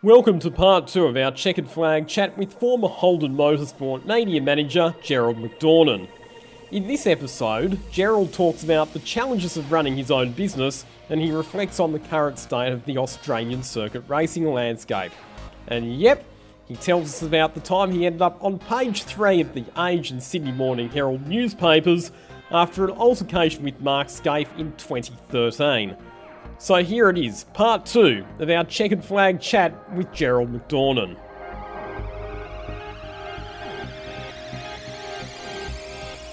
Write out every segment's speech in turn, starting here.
Welcome to part two of our checkered flag chat with former Holden Motorsport media manager Gerald McDornan. In this episode, Gerald talks about the challenges of running his own business and he reflects on the current state of the Australian circuit racing landscape. And yep, he tells us about the time he ended up on page three of the Age and Sydney Morning Herald newspapers after an altercation with Mark Skaife in 2013. So here it is, part two of our checkered flag chat with Gerald McDornan.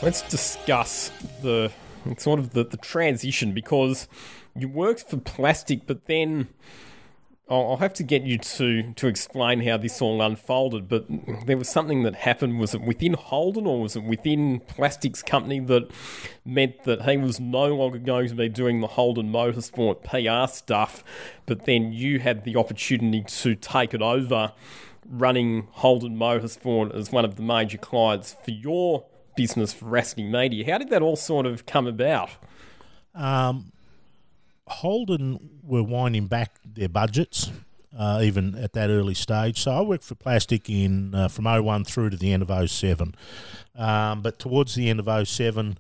Let's discuss the sort of the, the transition because you worked for plastic, but then I'll, have to get you to to explain how this all unfolded. But there was something that happened. Was it within Holden or was it within Plastics Company that meant that he was no longer going to be doing the Holden Motorsport PR stuff, but then you had the opportunity to take it over, running Holden Motorsport as one of the major clients for your business Wrestling Media. How did that all sort of come about? Um, Holden were winding back their budgets, uh, even at that early stage. So I worked for Plastic in uh, from 01 through to the end of 07. Um, but towards the end of 07,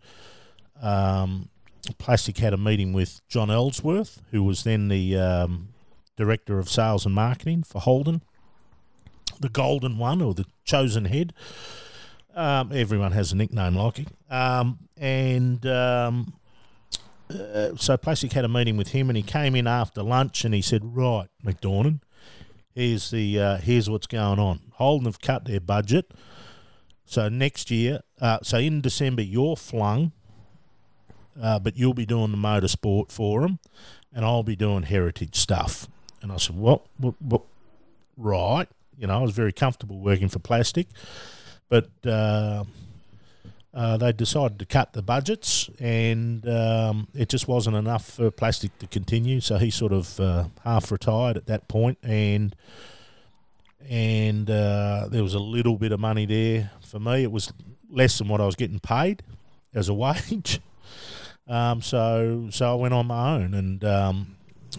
um, Plastic had a meeting with John Ellsworth, who was then the um, director of sales and marketing for Holden, the golden one or the chosen head. Um, everyone has a nickname like it. Um, and um, uh, so Plastic had a meeting with him, and he came in after lunch, and he said, "Right, McDornan, here's the uh, here's what's going on. Holden have cut their budget, so next year, uh, so in December you're flung, uh, but you'll be doing the motorsport for them, and I'll be doing heritage stuff." And I said, "What? What? what? Right." You know, I was very comfortable working for Plastic, but uh, they decided to cut the budgets, and um, it just wasn't enough for plastic to continue. So he sort of uh, half retired at that point, and and uh, there was a little bit of money there for me. It was less than what I was getting paid as a wage. Um, so so I went on my own, and um,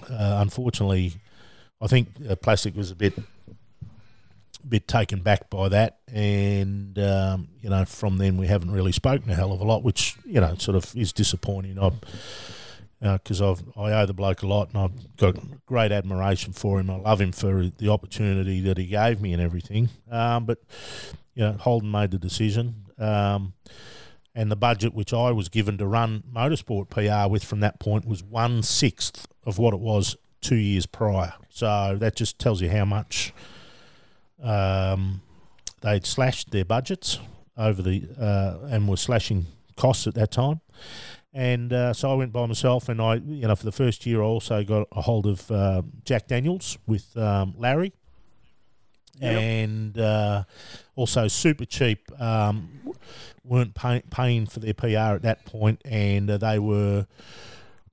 uh, unfortunately, I think uh, plastic was a bit bit taken back by that, and um, you know, from then we haven't really spoken a hell of a lot, which you know, sort of is disappointing. I because uh, I've I owe the bloke a lot, and I've got great admiration for him. I love him for the opportunity that he gave me and everything. Um, but you know, Holden made the decision. Um, and the budget which I was given to run motorsport PR with from that point was one sixth of what it was two years prior. So that just tells you how much um, they'd slashed their budgets over the uh, and were slashing costs at that time. And uh, so I went by myself, and I, you know, for the first year, I also got a hold of uh, Jack Daniels with um, Larry, yep. and uh, also Super Cheap um, weren't pay- paying for their PR at that point, and uh, they were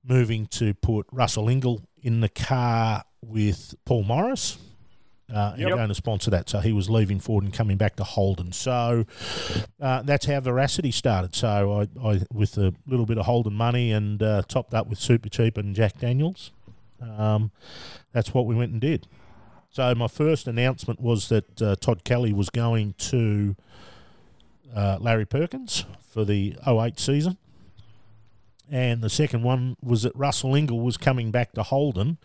moving to put Russell Ingall in the car with Paul Morris uh, yep. and going to sponsor that. So he was leaving Ford and coming back to Holden. So uh, that's how Veracity started. So I, I, with a little bit of Holden money and uh, topped up with Super Cheap and Jack Daniels, um, that's what we went and did. So my first announcement was that uh, Todd Kelly was going to uh, Larry Perkins for the 08 season. And the second one was that Russell Ingall was coming back to Holden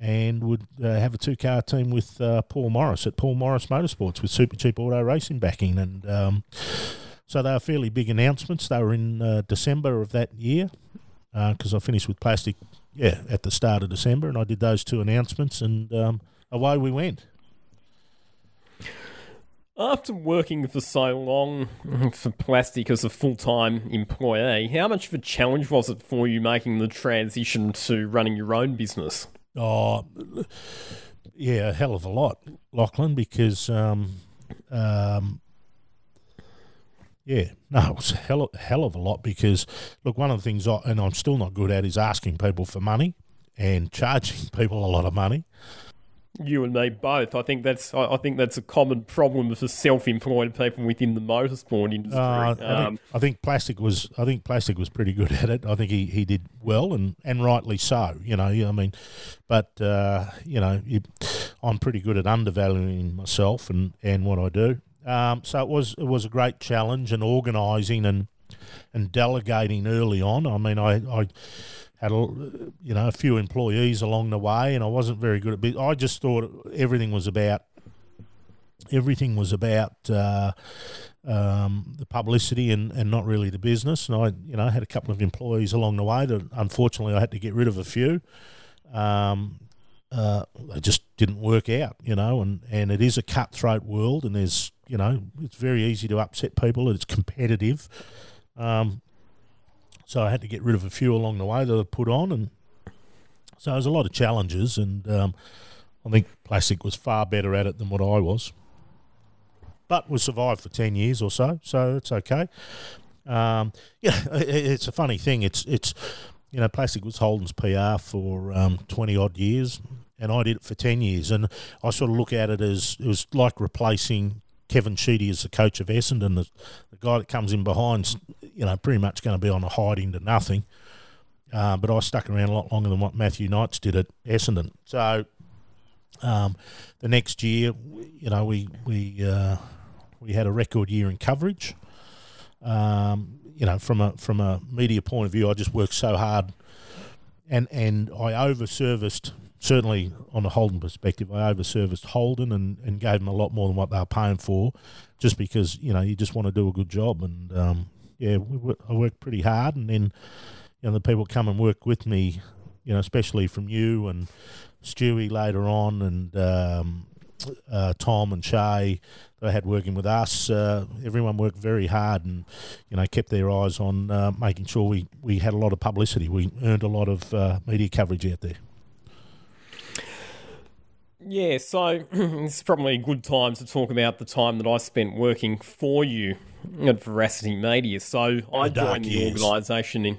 and would uh, have a two car team with uh, Paul Morris at Paul Morris Motorsports with Super Cheap Auto Racing backing. And um, so they were fairly big announcements. They were in uh, December of that year because uh, I finished with Plastic, yeah, at the start of December, and I did those two announcements, and um, away we went. After working for so long for Plastic as a full time employee, how much of a challenge was it for you making the transition to running your own business? Oh, yeah, a hell of a lot, Lachlan, because, um, um, yeah, no, it was a hell of, hell of a lot because, look, one of the things, I, and I'm still not good at, is asking people for money and charging people a lot of money. You and me both. I think that's I, I think that's a common problem for self-employed people within the motorsport industry. Uh, I, Um, think, I think plastic was I think plastic was pretty good at it. I think he, he did well and, and rightly so. You know, I mean, but uh, you know, you, I'm pretty good at undervaluing myself and, and what I do. Um, so it was it was a great challenge and organising and and delegating early on. I mean, I, I had a, you know a few employees along the way, and I wasn't very good at. bit- I just thought everything was about everything was about uh, um, the publicity and, and not really the business. And I, you know, had a couple of employees along the way that unfortunately I had to get rid of a few. Um, uh, they just didn't work out, you know, and, and it is a cutthroat world, and there's, you know, it's very easy to upset people. It's competitive. Um, so I had to get rid of a few along the way that I put on, and so there's a lot of challenges, and um, I think plastic was far better at it than what I was. But we survived for ten years or so, so it's okay. Um, yeah, it, it's a funny thing. It's it's you know, plastic was Holden's PR for um, twenty odd years, and I did it for ten years, and I sort of look at it as it was like replacing Kevin Sheedy is the coach of Essendon. The, the guy that comes in behind's you know pretty much going to be on a hide into nothing. Uh, but I stuck around a lot longer than what Matthew Knights did at Essendon. So um, the next year, you know, we we uh, we had a record year in coverage. Um, you know, from a from a media point of view, I just worked so hard, and and I overserviced. Certainly, on a Holden perspective, I overserviced Holden and, and gave them a lot more than what they were paying for, just because you know you just want to do a good job. And um, yeah, we, I worked pretty hard, and then you know the people come and work with me, you know, especially from you and Stewie later on, and um, uh, Tom and Shay that I had working with us. Uh, everyone worked very hard and you know kept their eyes on uh, making sure we, we had a lot of publicity. We earned a lot of uh, media coverage out there. Yeah, so it's probably a good time to talk about the time that I spent working for you at Veracity Media. So I dark joined the years. organisation in.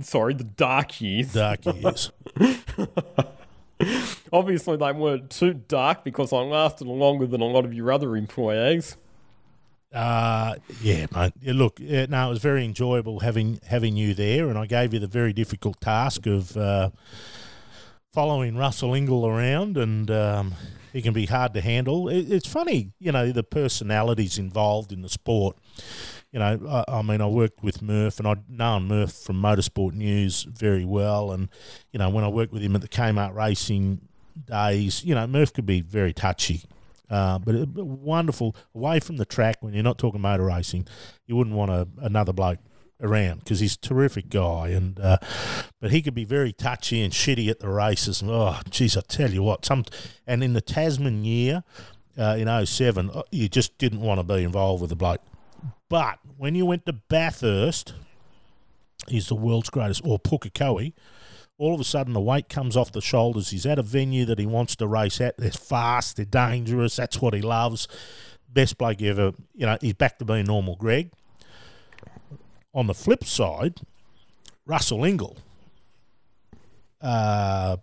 Sorry, the dark years. Dark years. Obviously, they weren't too dark because I lasted longer than a lot of your other employees. Uh, yeah, mate. Yeah, look, yeah, no, it was very enjoyable having having you there, and I gave you the very difficult task of uh, following Russell Ingall around, and um, he can be hard to handle. It, it's funny, you know, the personalities involved in the sport. You know, I, I mean, I worked with Murph, and I'd known Murph from Motorsport News very well, and you know, when I worked with him at the Kmart Racing days, you know, Murph could be very touchy. Uh, but wonderful away from the track when you're not talking motor racing, you wouldn't want a, another bloke around because he's a terrific guy. And uh, but he could be very touchy and shitty at the races. And oh, geez, I tell you what, some and in the Tasman year uh, in 07, uh, you just didn't want to be involved with the bloke. But when you went to Bathurst, he's the world's greatest, or Pukekohe, all of a sudden the weight comes off the shoulders. He's at a venue that he wants to race at. They're fast, they're dangerous. That's what he loves. Best bloke ever, you know, he's back to being normal, Greg. On the flip side, Russell Ingall, uh,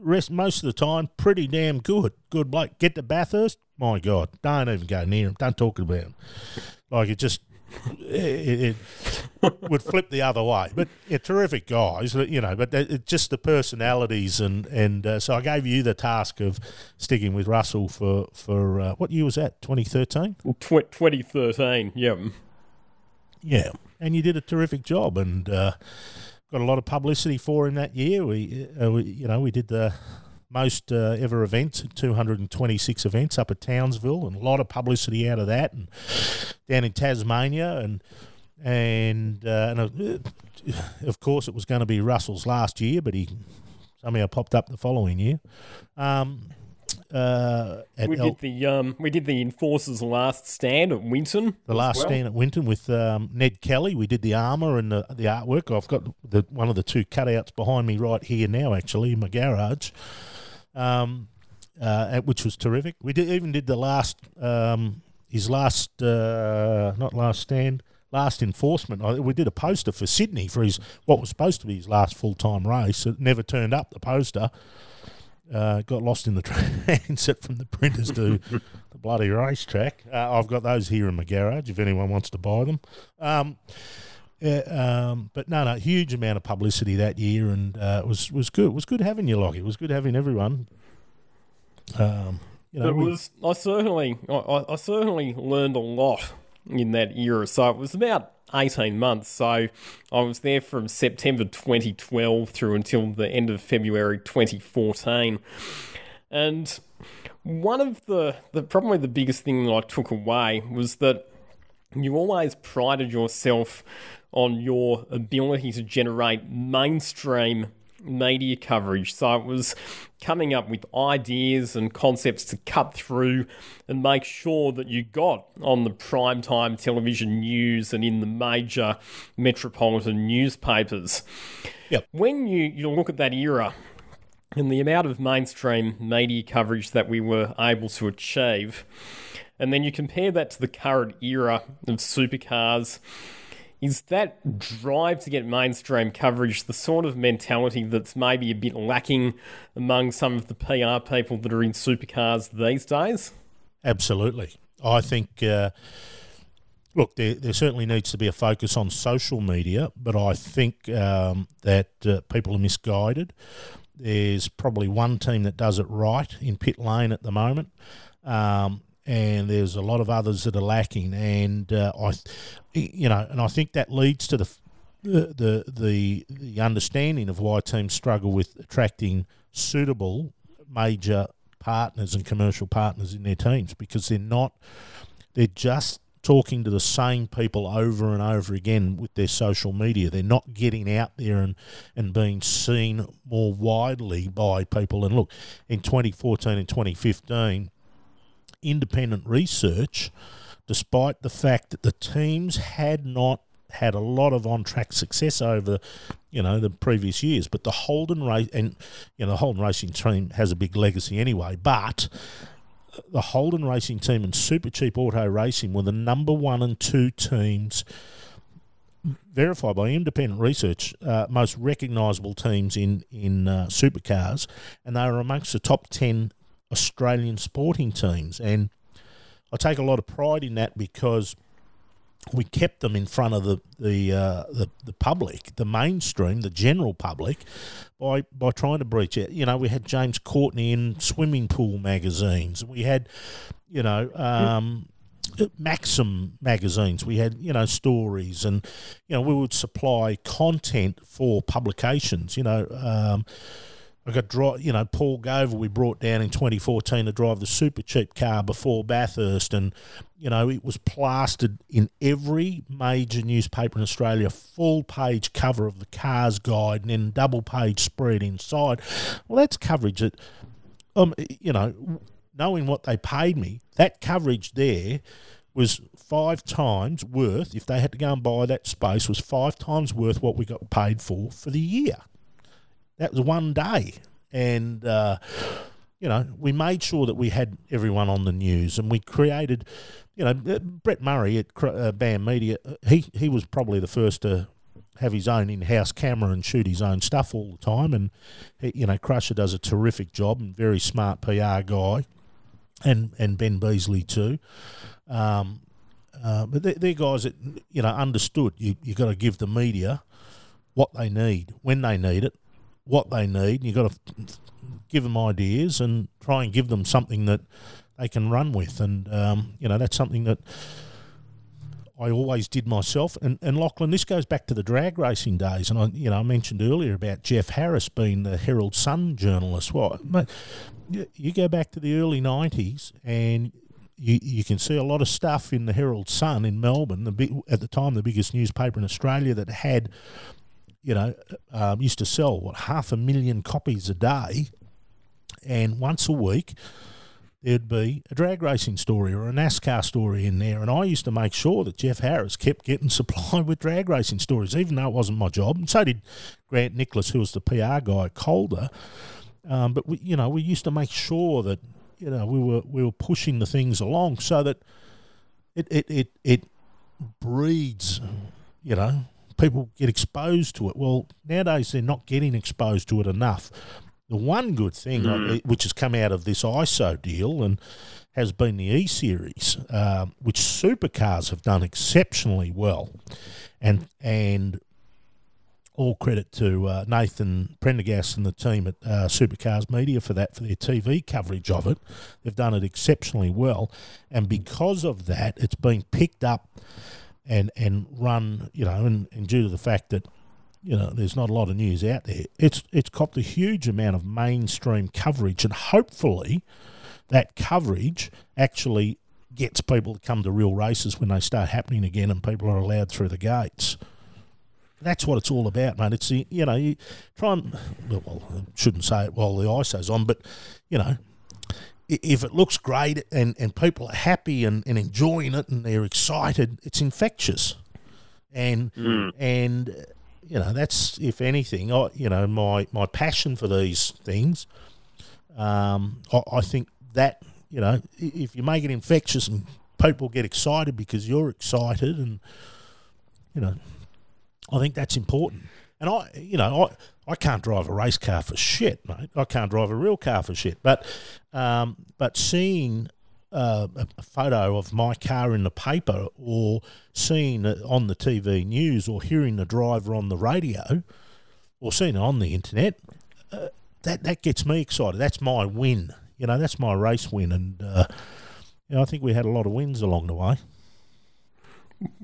rest most of the time, pretty damn good. Good bloke. Get to Bathurst, my God, don't even go near him. Don't talk about him. Like it just, it, it would flip the other way. But yeah, terrific guys, you know. But it- just the personalities and and uh, so I gave you the task of sticking with Russell for for uh, what year was that? Twenty thirteen. Twenty thirteen. yeah. Yeah, and you did a terrific job and uh, got a lot of publicity for him that year. We, uh, we you know, we did the most uh, ever events, 226 events up at Townsville, and a lot of publicity out of that, and down in Tasmania, and and uh, and uh, of course it was going to be Russell's last year, but he somehow popped up the following year. Um, uh, at We El- did the um, we did the Enforcers Last Stand at Winton. the last well. stand at Winton with um, Ned Kelly. We did the armour and the, the artwork. I've got the one of the two cutouts behind me right here now, actually, in my garage, um, uh, at- which was terrific. We did, even did the last, um, his last, uh, not last stand, last enforcement. We did a poster for Sydney for his what was supposed to be his last full time race. It never turned up, the poster. Uh, got lost in the transit from the printers to the bloody racetrack. Uh, I've got those here in my garage if anyone wants to buy them. Um, um, but no, no, huge amount of publicity that year, and uh, it was was good. It was good having you, Lockie. It was good having everyone. Um, you know, it was. I certainly, I, I certainly learned a lot in that era. So it was about 18 months. So I was there from September 2012 through until the end of February 2014. And one of the, the probably the biggest thing that I took away was that you always prided yourself on your ability to generate mainstream media coverage. So it was coming up with ideas and concepts to cut through and make sure that you got on the primetime television news and in the major metropolitan newspapers. Yep. When you, you look at that era, and the amount of mainstream media coverage that we were able to achieve, and then you compare that to the current era of supercars is that drive to get mainstream coverage the sort of mentality that's maybe a bit lacking among some of the PR people that are in supercars these days? Absolutely. I think, uh, look, there, there certainly needs to be a focus on social media, but I think um, that uh, people are misguided. There's probably one team that does it right in pit lane at the moment. Um, and there's a lot of others that are lacking. And uh, I, you know, and I think that leads to the the the the understanding of why teams struggle with attracting suitable major partners and commercial partners in their teams because they're not they're just talking to the same people over and over again with their social media. They're not getting out there and, and being seen more widely by people. And look, in 2014 and 2015, independent research, despite the fact that the teams had not had a lot of on track success over, you know, the previous years. But the Holden race and you know the Holden racing team has a big legacy anyway. But the Holden racing team and Super Cheap Auto Racing were the number one and two teams. Verified by independent research, uh, most recognisable teams in in uh, supercars, and they were amongst the top ten Australian sporting teams. And I take a lot of pride in that because we kept them in front of the the, uh, the the public, the mainstream, the general public, by by trying to breach it. You know, we had James Courtney in swimming pool magazines. We had, you know. Um, Maxim magazines. We had, you know, stories, and you know, we would supply content for publications. You know, um, I got draw, you know, Paul Gover we brought down in 2014 to drive the super cheap car before Bathurst, and you know it was plastered in every major newspaper in Australia, full page cover of the car's guide, and then double page spread inside. Well, that's coverage that, um, you know, knowing what they paid me, that coverage there was five times worth. If they had to go and buy that space, was five times worth what we got paid for for the year. That was one day, and uh, you know we made sure that we had everyone on the news, and we created. You know, uh, Brett Murray at uh, BAM Media, uh, he he was probably the first to have his own in-house camera and shoot his own stuff all the time. And he, you know, Crusher does a terrific job and very smart PR guy, and and Ben Beasley too. Um, uh, but they're, they're, guys that you know understood. You you got to give the media what they need when they need it, what they need. You've got to give them ideas and try and give them something that they can run with. And, um, you know, that's something that I always did myself. And, and Lachlan, this goes back to the drag racing days. And I, you know, I mentioned earlier about Jeff Harris being the Herald Sun journalist. Well, mate, you go back to the early 90s and you, you can see a lot of stuff in the Herald Sun in Melbourne, the big, at the time the biggest newspaper in Australia that had you know, um, used to sell what half a million copies a day, and once a week there'd be a drag racing story or a NASCAR story in there. And I used to make sure that Jeff Harris kept getting supplied with drag racing stories, even though it wasn't my job. And so did Grant Nicholas, who was the PR guy at Calder. Um, but we, you know, we used to make sure that you know we were we were pushing the things along so that it it it, it breeds, you know, people get exposed to it. Well, nowadays they're not getting exposed to it enough. the one good thing mm. which has come out of this ISO deal and has been the E Series, uh, which supercars have done exceptionally well, and and all credit to uh, Nathan Prendergast and the team at uh, Supercars Media for that, for their TV coverage of it. They've done it exceptionally well. And because of that, it's been picked up and, and run, you know, and, and due to the fact that, you know, there's not a lot of news out there, it's, it's copped a huge amount of mainstream coverage. And hopefully that coverage actually gets people to come to real races when they start happening again and people are allowed through the gates. That's what it's all about, mate. It's you know you try and well, I shouldn't say it while the ISO's on, but you know if it looks great and, and people are happy and, and enjoying it and they're excited, it's infectious. And mm. and you know that's if anything, I you know my my passion for these things. Um, I, I think that you know if you make it infectious and people get excited because you're excited and you know I think that's important. And I, you know, I, I can't drive a race car for shit, mate. I can't drive a real car for shit. But, um, but seeing uh, a photo of my car in the paper, or seeing it on the TV news, or hearing the driver on the radio, or seeing it on the internet, uh, that that gets me excited. That's my win. You know, that's my race win, and uh, you know, I think we had a lot of wins along the way.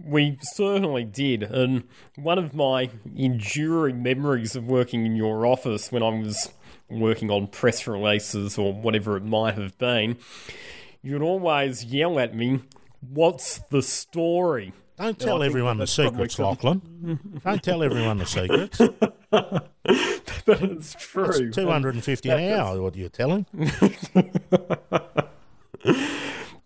We certainly did, and one of my enduring memories of working in your office when I was working on press releases or whatever it might have been, you'd always yell at me, What's the story? Don't tell everyone the secrets, Lachlan. Don't tell everyone the secrets. but it's true. Two hundred and fifty an hour. What you're telling?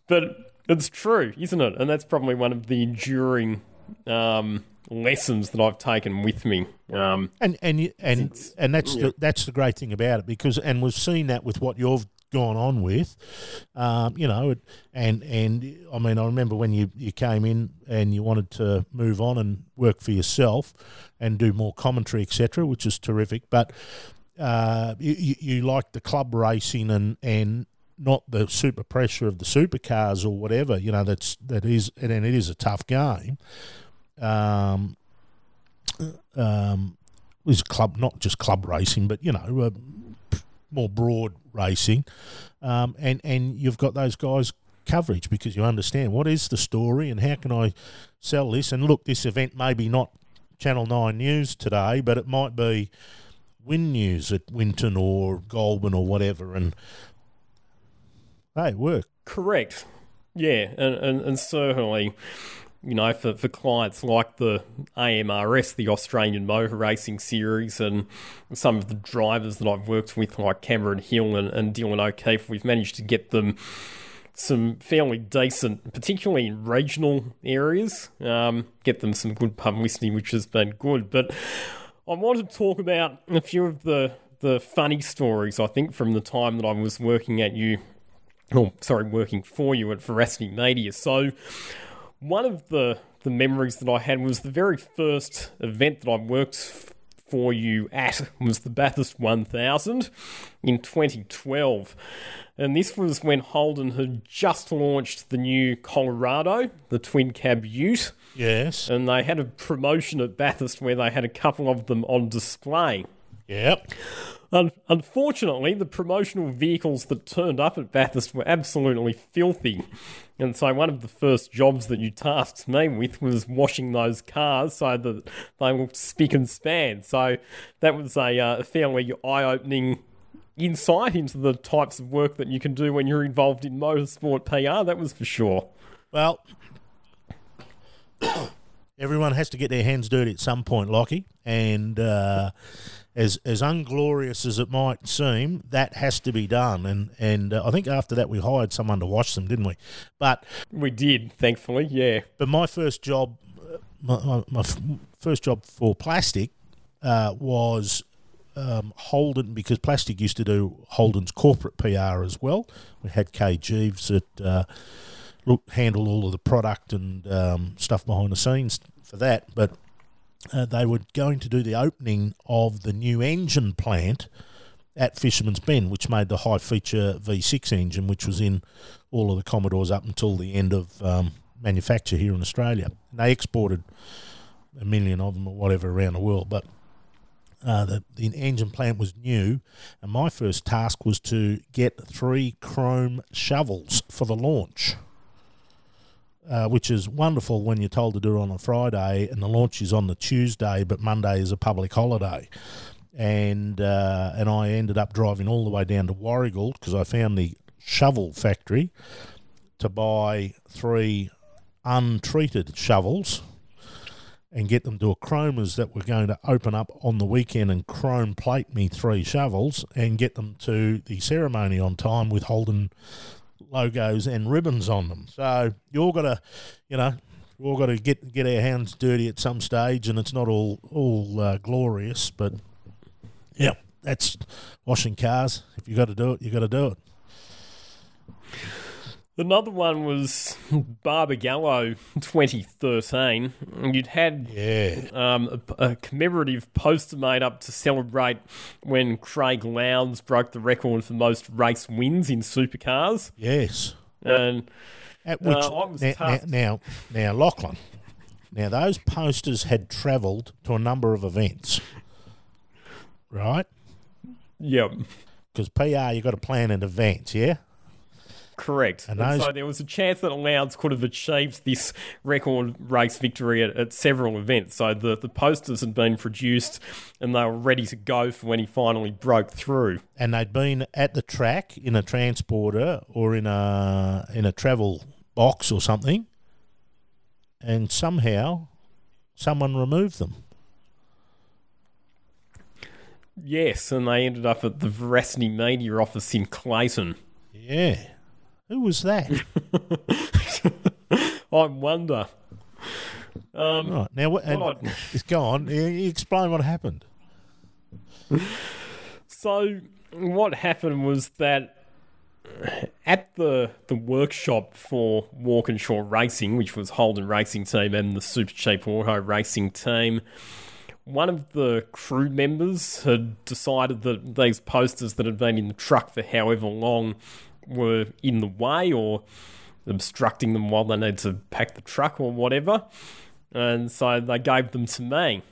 but it's true, isn't it? And that's probably one of the enduring um, lessons that I've taken with me. Um, and and and since, and that's yeah. the that's the great thing about it because and we've seen that with what you've gone on with, um, you know, and and I mean I remember when you you came in and you wanted to move on and work for yourself and do more commentary etc., which is terrific, but. Uh, you, you like the club racing and, and not the super pressure of the supercars or whatever. You know, that's that is, and it is a tough game. Um, um, is club not just club racing, but you know, uh, more broad racing, um, and and you've got those guys coverage because you understand what is the story and how can I sell this. And look, this event maybe not Channel Nine News today, but it might be. Win News at Winton or Goulburn or whatever, and Hey, work. Correct. Yeah, and, and, and certainly, you know, for, for clients like the AMRS, the Australian Motor Racing Series, and some of the drivers that I've worked with, like Cameron Hill and, and Dylan O'Keeffe, we've managed to get them some fairly decent, particularly in regional areas, um, get them some good publicity, which has been good. But I want to talk about a few of the the funny stories I think from the time that I was working at you oh, sorry, working for you at Veracity Media. So, one of the the memories that I had was the very first event that I worked for you at was the Bathurst 1000 in 2012. And this was when Holden had just launched the new Colorado, the twin cab ute. Yes. And they had a promotion at Bathurst where they had a couple of them on display. Yep. Un- unfortunately, the promotional vehicles that turned up at Bathurst were absolutely filthy. And so, one of the first jobs that you tasked me with was washing those cars so that they looked spick and span. So, that was a uh, fairly eye opening insight into the types of work that you can do when you're involved in motorsport PR, that was for sure. Well, everyone has to get their hands dirty at some point, Lockie. And. Uh, as as unglorious as it might seem, that has to be done. And and uh, I think after that we hired someone to watch them, didn't we? But we did, thankfully, yeah. But my first job, my, my, my first job for plastic uh, was um, Holden because plastic used to do Holden's corporate PR as well. We had Kay Jeeves that uh, look handled all of the product and um, stuff behind the scenes for that, but uh, they were going to do the opening of the new engine plant at Fisherman's Bend, which made the high feature V6 engine, which was in all of the Commodores up until the end of um, manufacture here in Australia. And they exported a million of them or whatever around the world, but uh, the, the engine plant was new, and my first task was to get three chrome shovels for the launch. Uh, which is wonderful when you're told to do it on a Friday and the launch is on the Tuesday, but Monday is a public holiday. And uh, and I ended up driving all the way down to Warragul because I found the shovel factory to buy three untreated shovels and get them to a chromers that were going to open up on the weekend and chrome plate me three shovels and get them to the ceremony on time with Holden logos and ribbons on them. So you all got to, you know, we all got to get get our hands dirty at some stage, and it's not all all uh, glorious, but yeah, that's washing cars. If you got to do it, you got to do it. Another one was Barbagallo 2013. You'd had Yeah. um, a, a commemorative poster made up to celebrate when Craig Lowndes broke the record for most race wins in supercars. Yes. And At which Uh, I was now, now, now, now, Lachlan. Now those posters had travelled to a number of events, right? Yep. Because PR, you've got to plan in advance, yeah. Correct. And And so there was a chance that Lowndes could have achieved this record race victory at, at several events. So the, the posters had been produced and they were ready to go for when he finally broke through. and they'd been at the track in a transporter or in a in a travel box or something, and somehow someone removed them. Yes, and they ended up at the Veracity Media office in Clayton. Yeah, who was that? I wonder. Um, right now, what, and, What? it's gone. Explain what happened. So what happened was that at the the workshop for Walkinshaw Racing, which was Holden Racing Team and the Super Cheap Auto Racing Team, one of the crew members had decided that these posters that had been in the truck for however long were in the way or obstructing them while they needed to pack the truck or whatever. And so they gave them to me.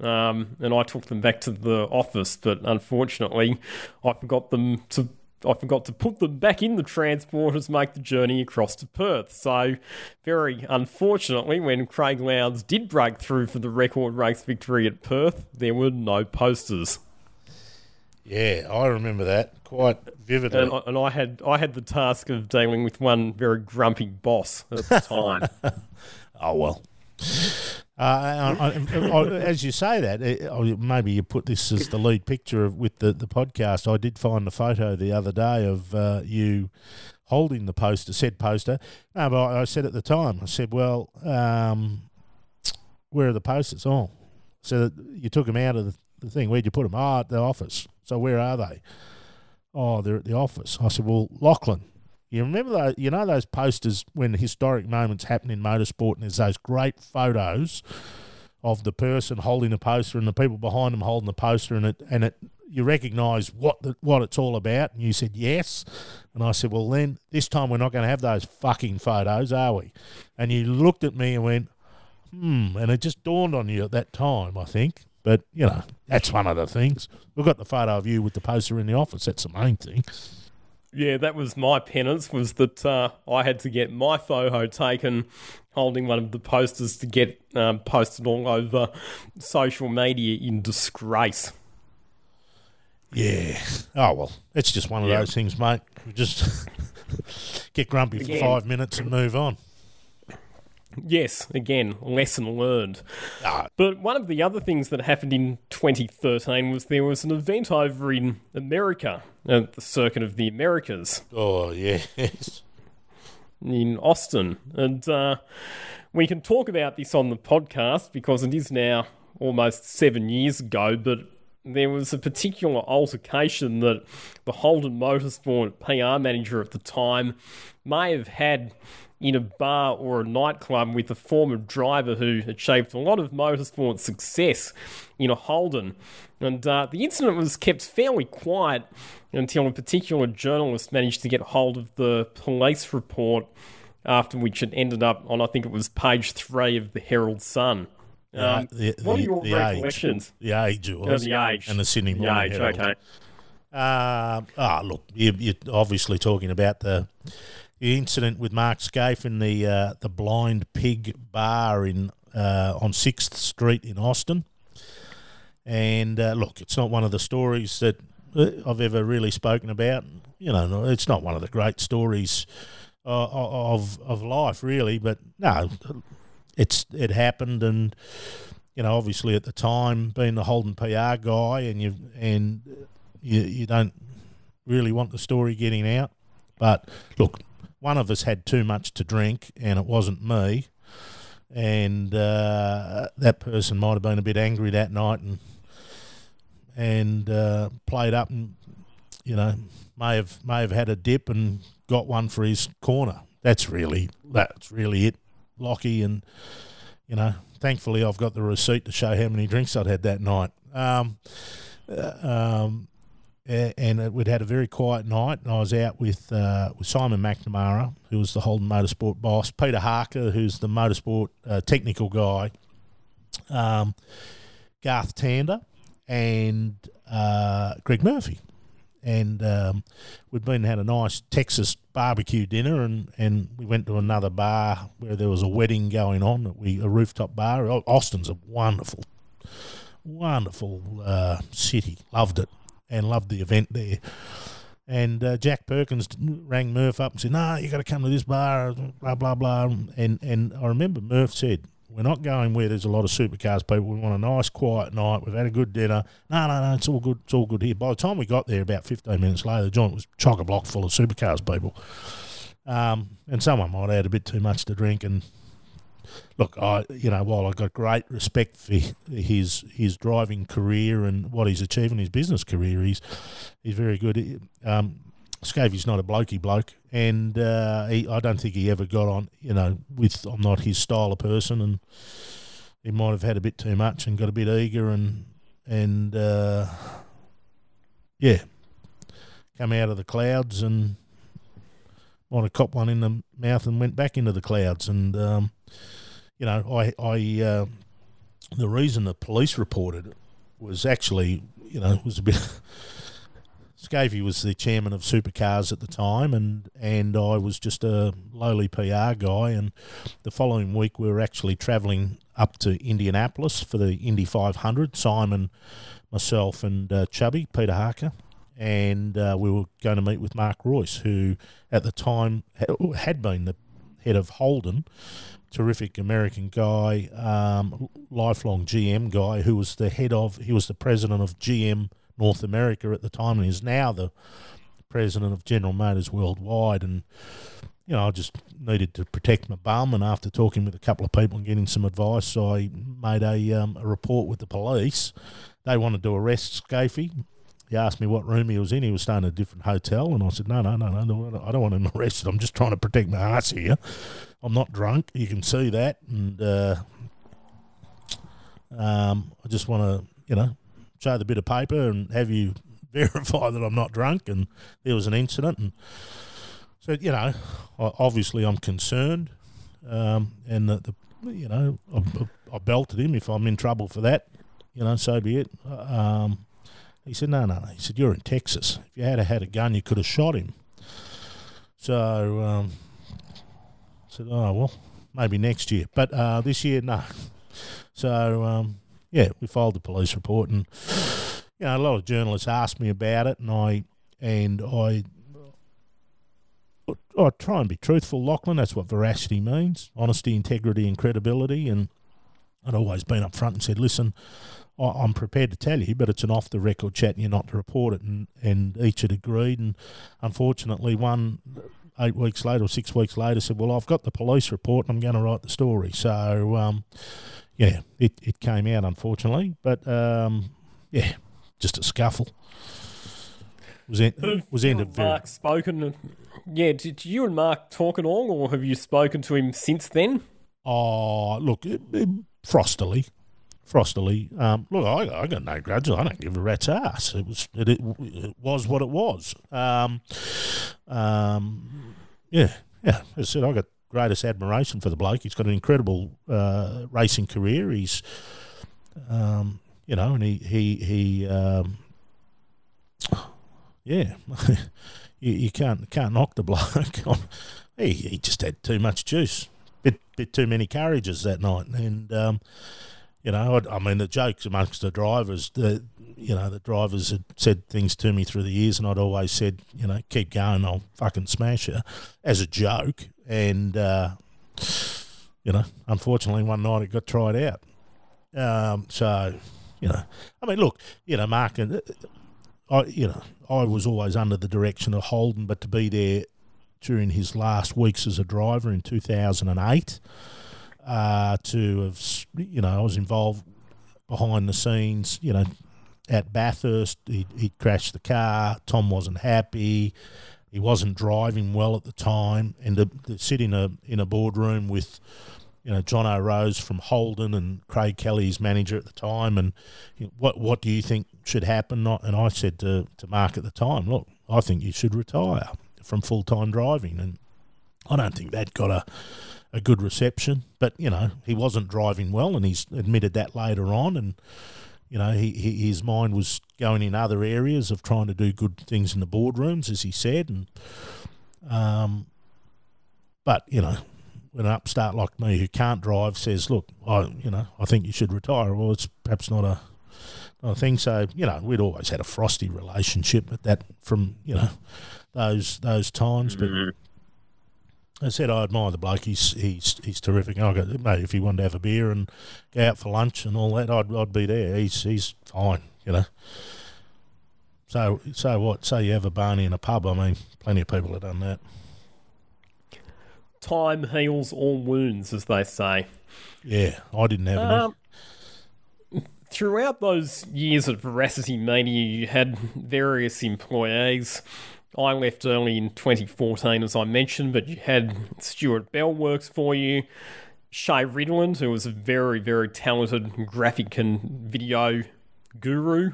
Um, and I took them back to the office, but unfortunately, I forgot them to. I forgot to put them back in the transporters, make the journey across to Perth. So, very unfortunately, when Craig Lowndes did break through for the record race victory at Perth, there were no posters, Yeah, I remember that quite vividly. and I, and I had I had the task of dealing with one very grumpy boss at the time. Oh well. Uh, I, I, I, as you say that, oh, maybe you put this as the lead picture of, with the, the podcast. I did find a photo the other day of uh, you holding the poster, said poster. No, but I, said at the time, I said, "Well, um, where are the posters?" Oh, so that you took them out of the, the thing. Where'd you put them? Oh, at the office. So where are they? Oh, they're at the office. I said, "Well, Lachlan, you remember those, you know those posters when historic moments happen in motorsport and there's those great photos of the person holding the poster and the people behind them holding the poster and it and it you recognise what the, what it's all about and you said yes and I said well then this time we're not going to have those fucking photos are we and you looked at me and went hmm and it just dawned on you at that time I think but you know that's one of the things we've got the photo of you with the poster in the office that's the main thing Yeah, that was my penance. Was that uh, I had to get my photo taken, holding one of the posters to get um, posted all over social media in disgrace. Yeah. Oh well, it's just one of those things, mate. We just get grumpy for Again. five minutes and move on. Yes, again, lesson learned. Ah, But one of the other things that happened in 2013 was there was an event over in America, at the Circuit of the Americas. oh yes. in Austin. And uh, we can talk about this on the podcast because it is now almost seven years ago, but there was a particular altercation that the Holden Motorsport PR manager at the time may have had in a bar or a nightclub with a former driver who achieved a lot of motorsport success in a Holden. And uh, the incident was kept fairly quiet until a particular journalist managed to get hold of the police report, after which it ended up on, I think it was page three of the Herald Sun. Um, Uh, the, what are the- your the recollections? Age, the age it Oh, was, the age. and the Sydney The Morning age, Herald. okay. Uh, ah, look, you, you're obviously talking about the the incident with Mark Skaife in the uh, the Blind Pig Bar in uh, on Sixth Street in Austin. And uh, look, it's not one of the stories that uh, I've ever really spoken about. You know, it's not one of the great stories uh, of of life, really. But no, it's it happened, and you know, obviously at the time, being the Holden PR guy, and you and you, you don't really want the story getting out. But look, one of us had too much to drink, and it wasn't me. And uh, that person might have been a bit angry that night, and and uh, played up, and you know may have may have had a dip and got one for his corner. That's really that's really it, Lockie, and you know, thankfully I've got the receipt to show how many drinks I'd had that night. Um, uh, um, and it, we'd had a very quiet night. And I was out with uh, with Simon McNamara, who was the Holden Motorsport boss, Peter Harker, who's the motorsport uh, technical guy, um, Garth Tander, and uh, Greg Murphy. And um, we'd been had a nice Texas barbecue dinner, and, and we went to another bar where there was a wedding going on. We a rooftop bar. Austin's a wonderful, wonderful uh, city. Loved it and loved the event there. And uh, Jack Perkins rang Murph up and said, "No, you got to come to this bar." Blah blah blah. And and I remember Murph said, "We're not going where there's a lot of supercars people. We want a nice, quiet night. We've had a good dinner. No, no, no, it's all good. It's all good here." By the time we got there, about 15 minutes later, the joint was chock a block full of supercars people. Um, and someone might have had a bit too much to drink and look, I you know while I've got great respect for his his driving career and what he's achieved in his business career, he's he's very good. Um, Scavey's not a blokey bloke, and uh, he, I don't think he ever got on. You know, with I'm not his style of person, and he might have had a bit too much and got a bit eager and and uh, yeah, come out of the clouds and might have copped one in the mouth and went back into the clouds and. Um, you know, I, I, uh, the reason the police reported it was actually, you know, was a bit. Scavey was the chairman of Supercars at the time, and and I was just a lowly PR guy. And the following week, we were actually travelling up to Indianapolis for the Indy 500. Simon, myself, and uh, Chubby Peter Harker, and uh, we were going to meet with Mark Reuss, who at the time ha- had been the head of Holden terrific American guy, um, lifelong GM guy who was the head of, he was the president of GM North America at the time and is now the president of General Motors worldwide. And, you know, I just needed to protect my bum. And after talking with a couple of people and getting some advice, I made a, um, a report with the police. They wanted to arrest Scafey. He asked me what room he was in. He was staying at a different hotel, and I said, "No, no, no, no, I don't want him arrested. I'm just trying to protect my ass here. I'm not drunk. You can see that, and uh, um, I just want to, you know, show the bit of paper and have you verify that I'm not drunk. And there was an incident, and so you know, obviously I'm concerned, um, and the, the you know, I, I belted him. If I'm in trouble for that, you know, so be it. Um, he said, no, no, no. He said, you're in Texas. If you had had a gun, you could have shot him. So um, I said, oh, well, maybe next year. But uh, this year, no. So, um, yeah, we filed the police report. And, you know, a lot of journalists asked me about it. And I, and I, I try and be truthful, Lachlan. That's what veracity means honesty, integrity, and credibility. And I'd always been up front and said, listen, I- I'm prepared to tell you, but it's an off the record chat and you're not to report it. And, and each had agreed. And unfortunately, one eight weeks later or six weeks later said, Well, I've got the police report and I'm going to write the story. So, um, yeah, it, it came out, unfortunately. But, um, yeah, just a scuffle. was in, was ended very. Mark spoken. Yeah, did you and Mark talk at all, or have you spoken to him since then? Oh, look, it, it, frostily, frostily. Um, look, I, I got no grudge. I don't give a rat's ass. It was it, it, it was what it was. Um, um, yeah, yeah. As I said, I got greatest admiration for the bloke. He's got an incredible uh, racing career. He's, um, you know, and he he he. Um, yeah, you, you can't can't knock the bloke. he he just had too much juice, bit bit too many carriages that night, and um, you know, I, I, mean, the jokes amongst the drivers, the you know, the drivers had said things to me through the years, and I'd always said, you know, keep going, I'll fucking smash you, as a joke, and uh, you know, unfortunately, one night it got tried out. Um, so, you know, I mean, look, you know, Mark and I, you know, I was always under the direction of Holden, but to be there during his last weeks as a driver in 2008, uh, to have, you know, I was involved behind the scenes, you know, at Bathurst, he he crashed the car. Tom wasn't happy. He wasn't driving well at the time, and to, to sit in a in a boardroom with you know John O'Rose from Holden and Craig Kelly's manager at the time, and you know, what what do you think should happen? And I said to to Mark at the time, look, I think you should retire from full time driving, and I don't think that got a a good reception. But you know he wasn't driving well, and he's admitted that later on, and you know he, he his mind was going in other areas of trying to do good things in the boardrooms, as he said, and um, but you know when an upstart like me who can't drive says, "Look, I you know I think you should retire," well, it's perhaps not a a thing. So you know we'd always had a frosty relationship at that from you know those those times, but. I said I admire the bloke. He's he's he's terrific. I go, mate, if he wanted to have a beer and go out for lunch and all that, I'd I'd be there. He's he's fine, you know. So so what? Say you have a barney in a pub. I mean, plenty of people have done that time heals all wounds, as they say. Yeah, I didn't have um, any. Throughout those years of Veracity Media, you had various employees. I left early in 2014, as I mentioned, but you had Stuart Bell works for you. Shay Ridland, who was a very, very talented graphic and video guru,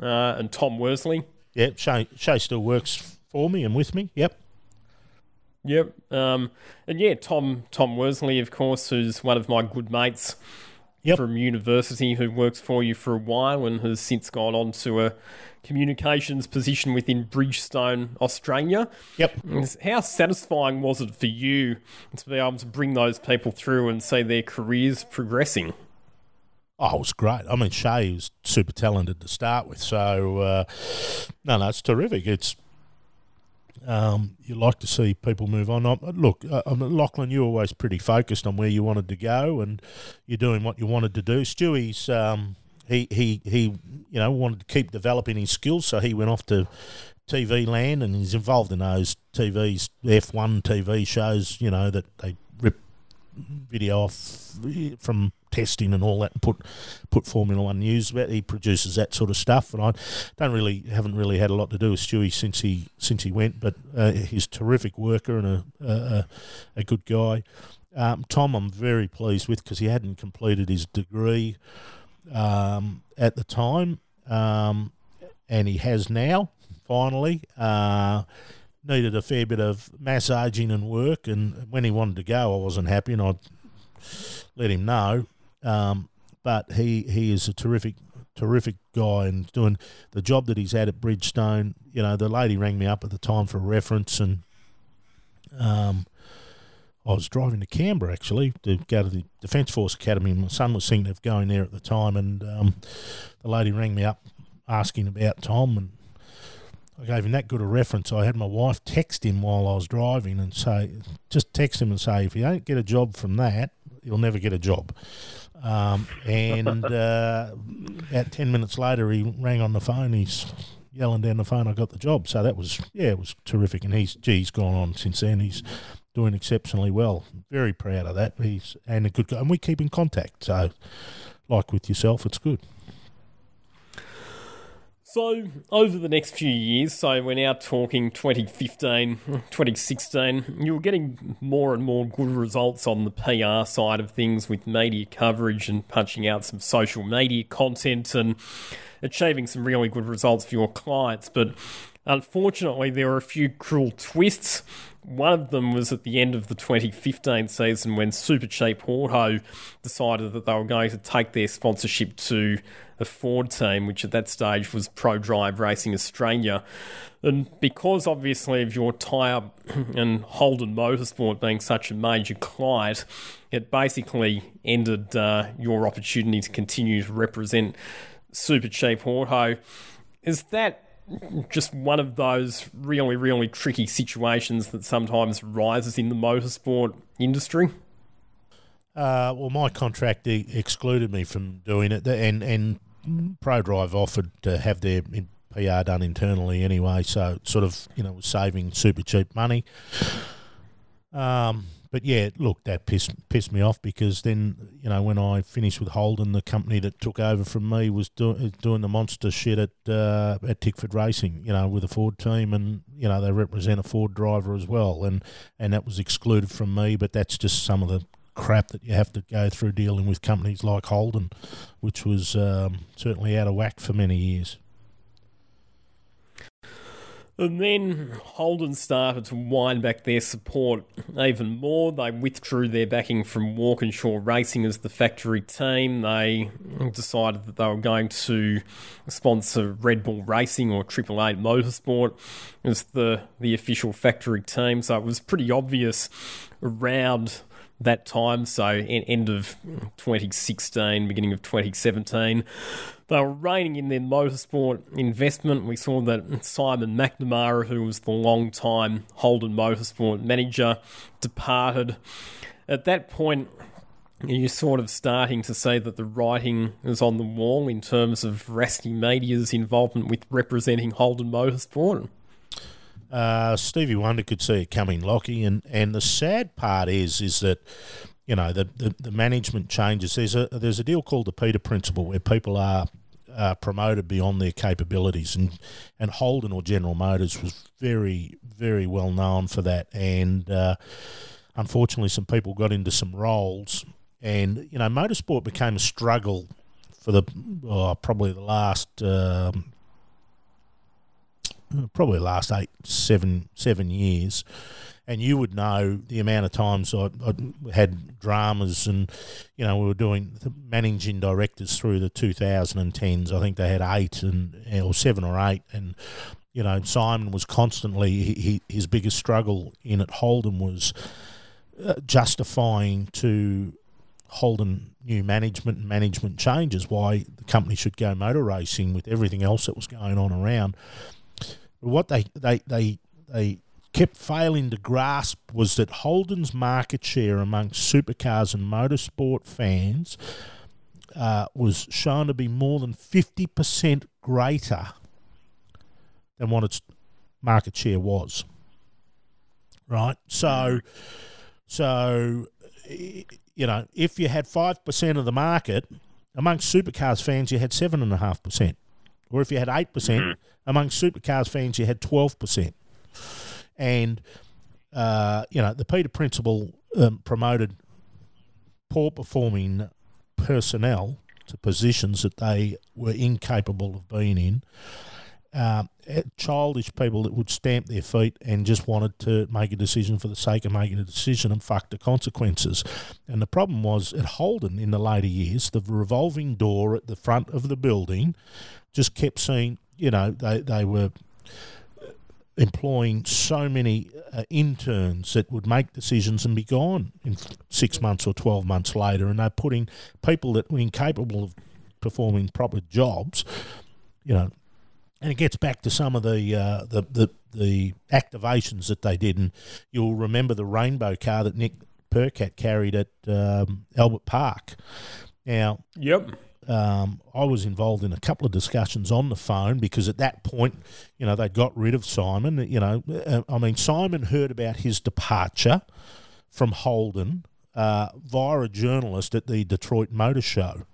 uh, and Tom Worsley. Yep, Shay, Shay still works for me and with me. Yep. Yep. Um, and yeah, Tom Tom Worsley, of course, who's one of my good mates yep. from university, who works for you for a while and has since gone on to a communications position within Bridgestone, Australia. Yep. How satisfying was it for you to be able to bring those people through and see their careers progressing? Oh, it was great. I mean, Shay was super talented to start with, so uh, no, no, it's terrific. It's um, you like to see people move on. look, uh, Lachlan, you're always pretty focused on where you wanted to go, and you're doing what you wanted to do. Stewie's um, he he he, you know, wanted to keep developing his skills, so he went off to TV land, and he's involved in those TVs F1 TV shows. You know that they rip video off from testing and all that and put put Formula One news about. He produces that sort of stuff, and I don't really haven't really had a lot to do with Stewie since he since he went, but uh, he's terrific worker and a a, a good guy. Um, Tom, I'm very pleased with because he hadn't completed his degree um, at the time, um, and he has now finally. Uh, needed a fair bit of massaging and work, and when he wanted to go, I wasn't happy, and I let him know. Um, but he, he is a terrific terrific guy and doing the job that he's had at Bridgestone. You know, the lady rang me up at the time for reference, and um, I was driving to Canberra actually to go to the Defence Force Academy. My son was thinking of going there at the time, and um, the lady rang me up asking about Tom, and I gave him that good a reference. I had my wife text him while I was driving and say, just text him and say, if you don't get a job from that, you'll never get a job. Um, and uh, about 10 minutes later, he rang on the phone. He's yelling down the phone, I got the job. So that was, yeah, it was terrific. And he's, gee, he's gone on since then. He's doing exceptionally well. Very proud of that. He's, and a good guy. And we keep in contact. So, like with yourself, it's good. So, over the next few years, so we're now talking 2015, 2016, you were getting more and more good results on the PR side of things with media coverage and punching out some social media content and achieving some really good results for your clients. But unfortunately, there were a few cruel twists. One of them was at the end of the 2015 season when Super Cheap Auto decided that they were going to take their sponsorship to a Ford team, which at that stage was Prodrive Racing Australia. And because obviously of your tie up and Holden Motorsport being such a major client, it basically ended uh, your opportunity to continue to represent Super Cheap Auto. Is that just one of those really, really tricky situations that sometimes rises in the motorsport industry? Uh, well, my contract excluded me from doing it, and and Prodrive offered to have their PR done internally anyway, so sort of you know saving super cheap money. Um, but yeah, look, that pissed pissed me off because then you know when I finished with Holden, the company that took over from me was do, doing the monster shit at uh, at Tickford Racing, you know, with a Ford team, and you know they represent a Ford driver as well, and and that was excluded from me. But that's just some of the crap that you have to go through dealing with companies like Holden, which was um, certainly out of whack for many years. And then Holden started to wind back their support even more. They withdrew their backing from Walkinshaw Racing as the factory team. They decided that they were going to sponsor Red Bull Racing or Triple Eight Motorsport as the, the official factory team. So it was pretty obvious around that time, so end of 2016, beginning of 2017. They were reining in their motorsport investment. We saw that Simon McNamara, who was the long-time Holden Motorsport manager, departed. At that point, you're sort of starting to see that the writing is on the wall in terms of Veracity Media's involvement with representing Holden Motorsport. Uh, Stevie Wonder could see it coming, Lockie, and, and the sad part is is that you know the, the, the management changes. There's a there's a deal called the Peter Principle where people are uh, promoted beyond their capabilities, and and Holden or General Motors was very very well known for that, and uh, unfortunately some people got into some roles, and you know motorsport became a struggle for the oh, probably the last. Um, probably last eight, seven, seven years, and you would know the amount of times I, I had dramas, and you know we were doing managing directors through the 2010s. I think they had eight and or seven or eight, and you know Simon was constantly he, his biggest struggle in at Holden was uh, justifying to Holden new management and management changes why the company should go motor racing with everything else that was going on around what they they they they kept failing to grasp was that Holden's market share amongst supercars and motorsport fans uh, was shown to be more than 50% greater than what its market share was. Right? So, so you know, if you had 5% of the market, amongst supercars fans, you had 7.5%. Or if you had 8%, percent mm hmm among supercars fans, you had 12%. And, uh, you know, the Peter Principle um, promoted poor performing personnel to positions that they were incapable of being in eh, childish people that would stamp their feet and just wanted to make a decision for the sake of making a decision and fuck the consequences. And the problem was at Holden in the later years, the revolving door at the front of the building just kept saying, you know, they, they were employing so many uh, interns that would make decisions and be gone in six months or 12 months later. And they're putting people that were incapable of performing proper jobs, you know, and it gets back to some of the, uh, the, the the activations that they did, and you'll remember the rainbow car that Nick Percat carried at um, Albert Park. Now, yep. Um, I was involved in a couple of discussions on the phone because at that point, you know, they'd got rid of Simon. You know, uh, I mean, Simon heard about his departure from Holden uh, via a journalist at the Detroit Motor Show.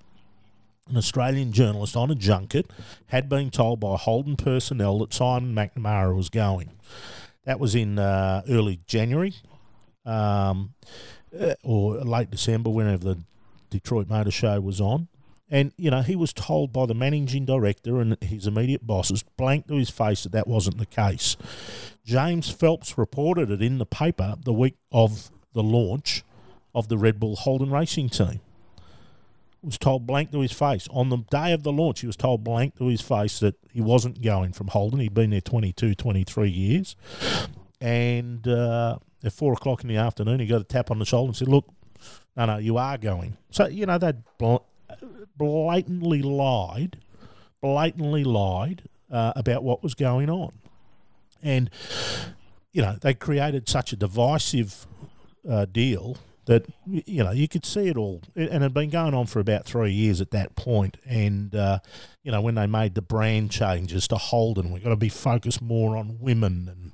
An Australian journalist on a junket had been told by Holden personnel that Simon McNamara was going. That was in uh, early January um, uh, or late December, whenever the Detroit Motor Show was on. And, you know, he was told by the managing director and his immediate bosses, blank to his face, that that wasn't the case. James Phelps reported it in the paper the week of the launch of the Red Bull Holden racing team. Was told blank to his face. On the day of the launch, he was told blank to his face that he wasn't going from Holden. He'd been there 22, 23 years. And uh, at four o'clock in the afternoon, he got a tap on the shoulder and said, Look, no, no, you are going. So, you know, they blatantly lied, blatantly lied uh, about what was going on. And, you know, they created such a divisive uh, deal that you know you could see it all, and it had been going on for about three years at that point. And uh, you know when they made the brand changes to Holden, we've got to be focused more on women, and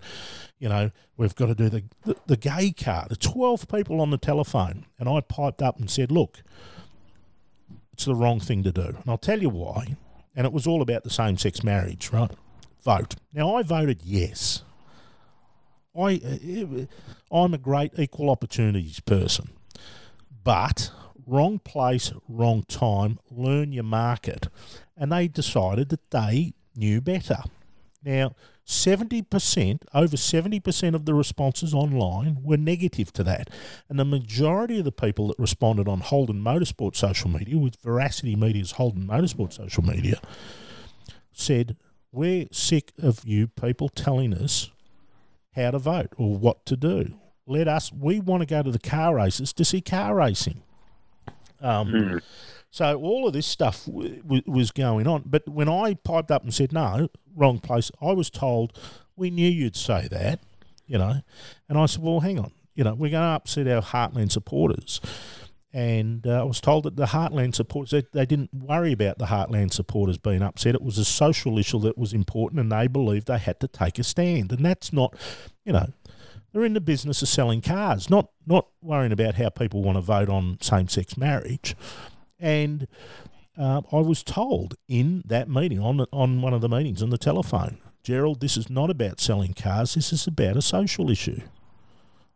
you know we've got to do the the, the gay car. The twelve people on the telephone, and I piped up and said, "Look, it's the wrong thing to do," and I'll tell you why. And it was all about the same-sex marriage, right? Vote. Now I voted yes. I, uh, I'm a great equal opportunities person, but wrong place, wrong time, learn your market. And they decided that they knew better. Now, 70%, over 70% of the responses online were negative to that. And the majority of the people that responded on Holden Motorsport social media, with Veracity Media's Holden Motorsport social media, said, We're sick of you people telling us how to vote or what to do. Let us, we want to go to the car races to see car racing. Um, mm. So all of this stuff w- w- was going on. But when I piped up and said, no, wrong place, I was told, we knew you'd say that, you know. And I said, well, hang on, you know, we're going to upset our Heartland supporters. And uh, I was told that the Heartland supporters, they, they didn't worry about the Heartland supporters being upset. It was a social issue that was important and they believed they had to take a stand. And that's not, you know, they're in the business of selling cars, not, not worrying about how people want to vote on same sex marriage. And uh, I was told in that meeting, on, on one of the meetings on the telephone, Gerald, this is not about selling cars, this is about a social issue.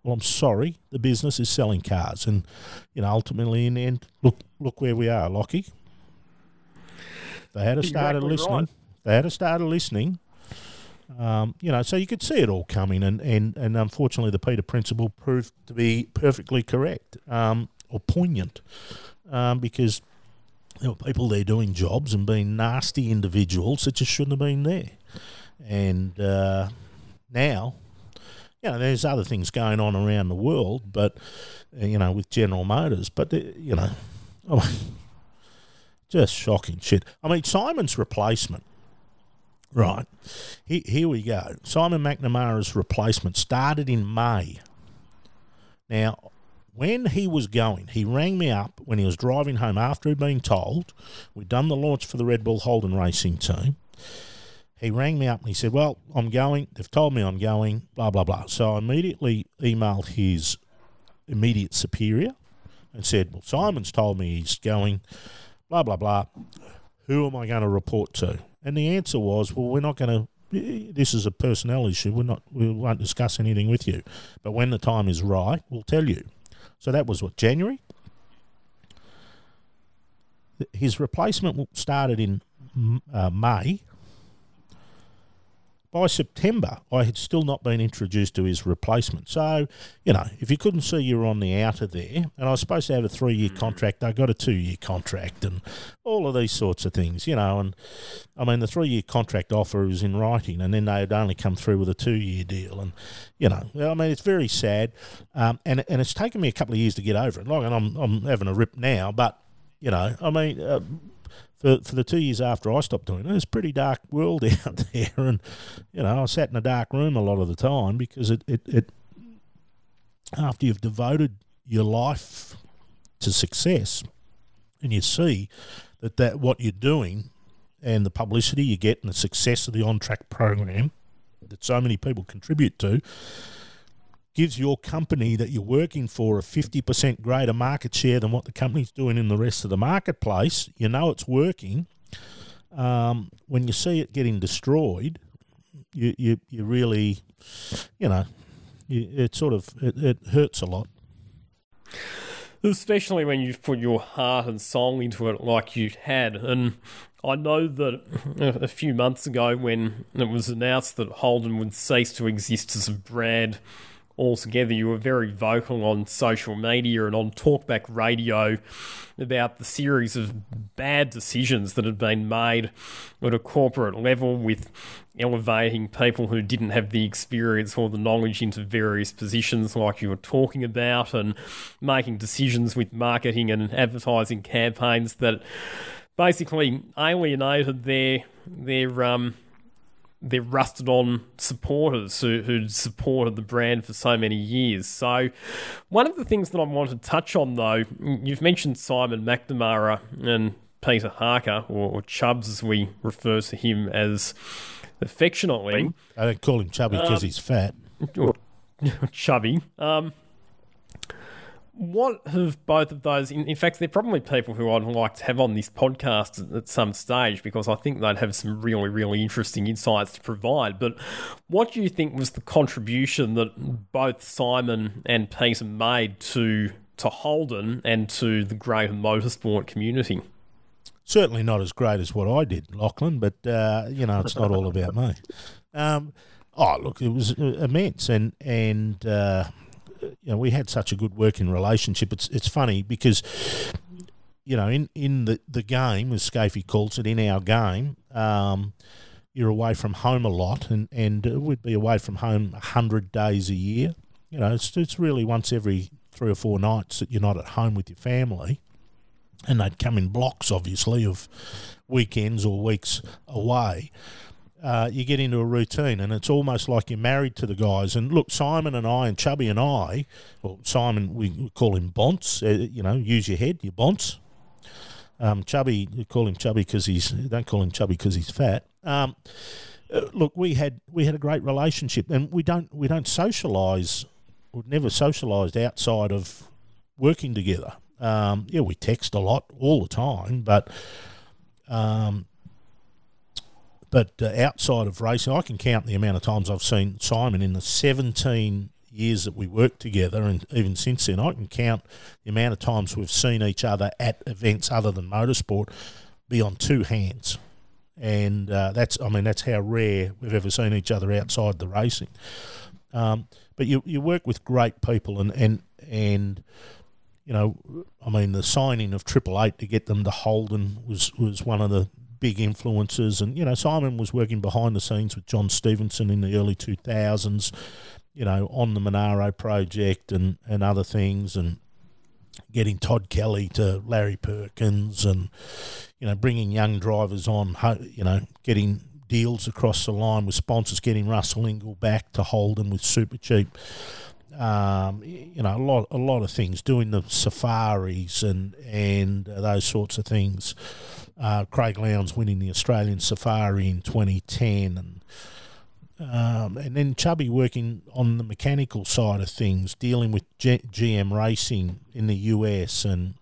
Well, I'm sorry, the business is selling cars, and you know, ultimately, in the end, look, look where we are, Lockie. They had started exactly listening. Right. They had to started listening. Um, you know, so you could see it all coming, and, and, and unfortunately, the Peter principle proved to be perfectly correct um, or poignant um, because there were people there doing jobs and being nasty individuals that just shouldn't have been there. And uh, now you know, there's other things going on around the world, but you know, with General Motors, but uh, you know, oh, just shocking shit. I mean, Simon's replacement, right? Here, here we go. Simon McNamara's replacement started in May. Now, when he was going, he rang me up when he was driving home after he'd been told we'd done the launch for the Red Bull Holden racing team he rang me up and he said, Well, I'm going. They've told me I'm going, blah, blah, blah. So I immediately emailed his immediate superior and said, Well, Simon's told me he's going, blah, blah, blah. Who am I going to report to? And the answer was, Well, we're not going to. This is a personnel issue. We're not. We won't discuss anything with you. But when the time is right, we'll tell you. So that was what January. His replacement started in uh, May by September, I had still not been introduced to his replacement. So, you know, if you couldn't see you were on the outer there, and I was supposed to have a three year mm. contract, I got a two year contract, and all of these sorts of things, you know. And I mean, the three year contract offer was in writing, and then they had only come through with a two year deal. And, you know, I mean, it's very sad. Um, and, and it's taken me a couple of years to get over it. Like, and I'm, I'm having a rip now, but, you know, I mean, uh, for, for the two years after I stopped doing it, it was a pretty dark world out there. And, you know, I sat in a dark room a lot of the time because it, it, it after you've devoted your life to success and you see that, that what you're doing and the publicity you get and the success of the on track program that so many people contribute to, gives your company that you're working for a 50% greater market share than what the company's doing in the rest of the marketplace, you know it's working. Um, when you see it getting destroyed, you, you, you really, you know, you, it sort of it, it hurts a lot. Especially when you've put your heart and soul into it like you had. And I know that a few months ago, when it was announced that Holden would cease to exist as a brand altogether, you were very vocal on social media and on talkback radio about the series of bad decisions that had been made at a corporate level with elevating people who didn't have the experience or the knowledge into various positions like you were talking about and making decisions with marketing and advertising campaigns that basically alienated their their um their rusted on supporters who, who'd supported the brand for so many years. So, one of the things that I want to touch on though, you've mentioned Simon McNamara and Peter Harker, or, or Chubbs as we refer to him as affectionately. I don't call him chubby because um, he's fat. Or chubby. Um, what have both of those? In, in, fact, they're probably people who I'd like to have on this podcast at, some stage because I think they'd have some really, really interesting insights to provide. But what do you think was the contribution that both Simon and Peter made to to Holden and to the greater motorsport community? Certainly not as great as what I did, Lachlan. But uh, you know, it's not all about me. Um, oh, look, it was uh, immense, and and. Uh, you know, we had such a good working relationship. It's it's funny because you know, in, in the, the game, as Scafey calls it, in our game, um, you're away from home a lot, and, and we'd be away from home 100 days a year. You know, it's, it's really once every three or four nights that you're not at home with your family. And they'd come in blocks, obviously, of weekends or weeks away uh, you get into a routine and it's almost like you're married to the guys. And look, Simon and I and Chubby and I, well, Simon, we call him Bonts, uh, you know, use your head, your Bonts. Um, Chubby, you call him Chubby because he's, don't call him Chubby because he's fat. Um, uh, look, we had we had a great relationship, and we don't we don't socialise. We've never socialised outside of working together. Um, yeah, we text a lot all the time, but um, but uh, outside of racing, I can count the amount of times I've seen Simon in the 17 years that we worked together, and even since then, I can count the amount of times we've seen each other at events other than motorsport be on two hands. And uh, that's, I mean, that's how rare we've ever seen each other outside the racing. Um, but you, you work with great people, and, and, and you know, I mean, the signing of Triple Eight to get them to Holden was, was one of the big influences. And, you know, Simon was working behind the scenes with John Stevenson in the early 2000s, you know, on the Monaro project and, and other things. And, getting Todd Kelly to Larry Perkins and, you know, bringing young drivers on, you know, getting deals across the line with sponsors, getting Russell Ingall back to Holden with super cheap. Um, you know, a lot, a lot of things, doing the safaris and and those sorts of things. Uh, Craig Lowndes winning the Australian Safari in 2010, and um, and then Chubby working on the mechanical side of things, dealing with G- GM Racing in the US, and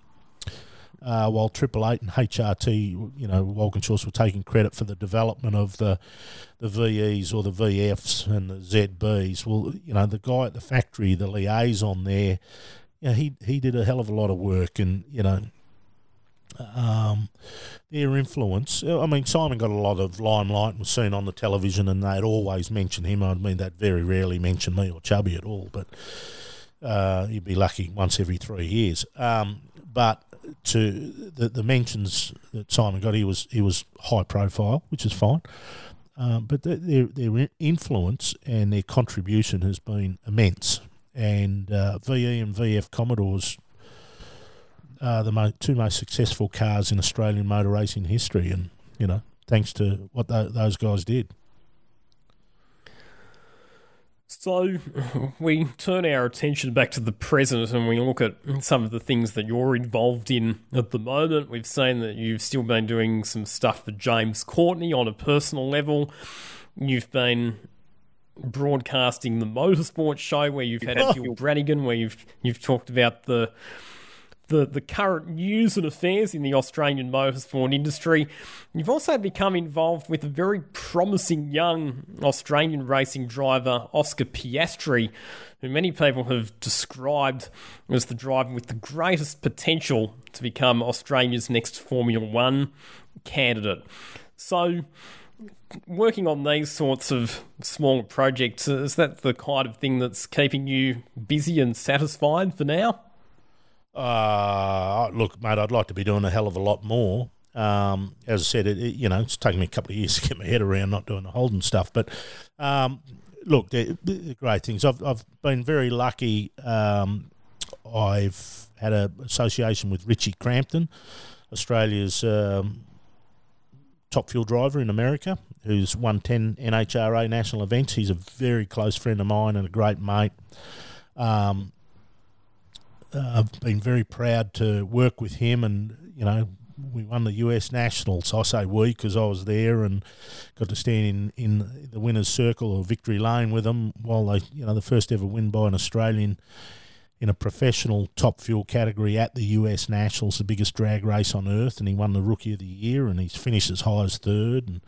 uh, while Triple Eight and HRT, you know, Walkinshaws were taking credit for the development of the the VEs or the VFs and the ZBs. Well, you know, the guy at the factory, the liaison there, you know, he he did a hell of a lot of work, and you know, um, their influence. I mean, Simon got a lot of limelight and was seen on the television, and they'd always mention him. I mean, they'd very rarely mention me or Chubby at all, but uh, you'd be lucky once every three years. Um, but to the, the mentions that Simon got, he was he was high profile, which is fine. Um, but their their influence and their contribution has been immense. And uh, VE and VF Commodores are the mo- two most successful cars in Australian motor racing history, and you know, thanks to what th- those guys did. So we turn our attention back to the present and we look at some of the things that you're involved in at the moment. We've seen that you've still been doing some stuff for James Courtney on a personal level. You've been broadcasting the motorsport show where you've had Adil Brannigan, where you've you've talked about the the, the current news and affairs in the Australian motorsport industry. You've also become involved with a very promising young Australian racing driver, Oscar Piastri, who many people have described as the driver with the greatest potential to become Australia's next Formula One candidate. So, working on these sorts of small projects, is that the kind of thing that's keeping you busy and satisfied for now? Uh, look, mate, I'd like to be doing a hell of a lot more. Um, as I said, it, it, you know, it's taken me a couple of years to get my head around not doing the Holden stuff. But um, look, they're, they're, great things. I've, I've been very lucky. Um, I've had an association with Richie Crampton, Australia's um, top fuel driver in America, who's won 10 NHRA national events. He's a very close friend of mine and a great mate. Um, uh, I've been very proud to work with him, and you know, we won the US Nationals. I say we because I was there and got to stand in, in the winners' circle or victory lane with them while they, you know, the first ever win by an Australian in a professional top fuel category at the US Nationals, the biggest drag race on earth, and he won the Rookie of the Year, and he's finished as high as third. And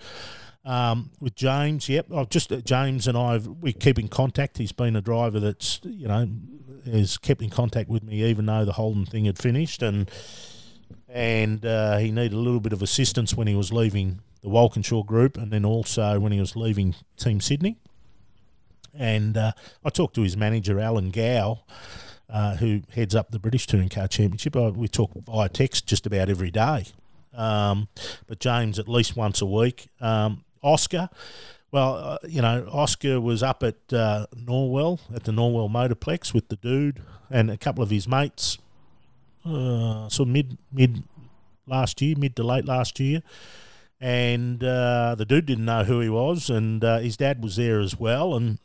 um, with James, yep, I've just uh, James and I we keep in contact. He's been a driver that's you know has kept in contact with me even though the Holden thing had finished, and and uh, he needed a little bit of assistance when he was leaving the Walkinshaw group, and then also when he was leaving Team Sydney. And uh, I talked to his manager Alan Gow. Uh, who heads up the British Touring Car Championship? we talk via text just about every day. Um, but James at least once a week. Um, Oscar. Well, uh, you know, Oscar was up at uh, Norwell at the Norwell Motorplex with the dude and a couple of his mates. Uh, so mid mid last year, mid to late last year, and uh, the dude didn't know who he was, and uh, his dad was there as well, and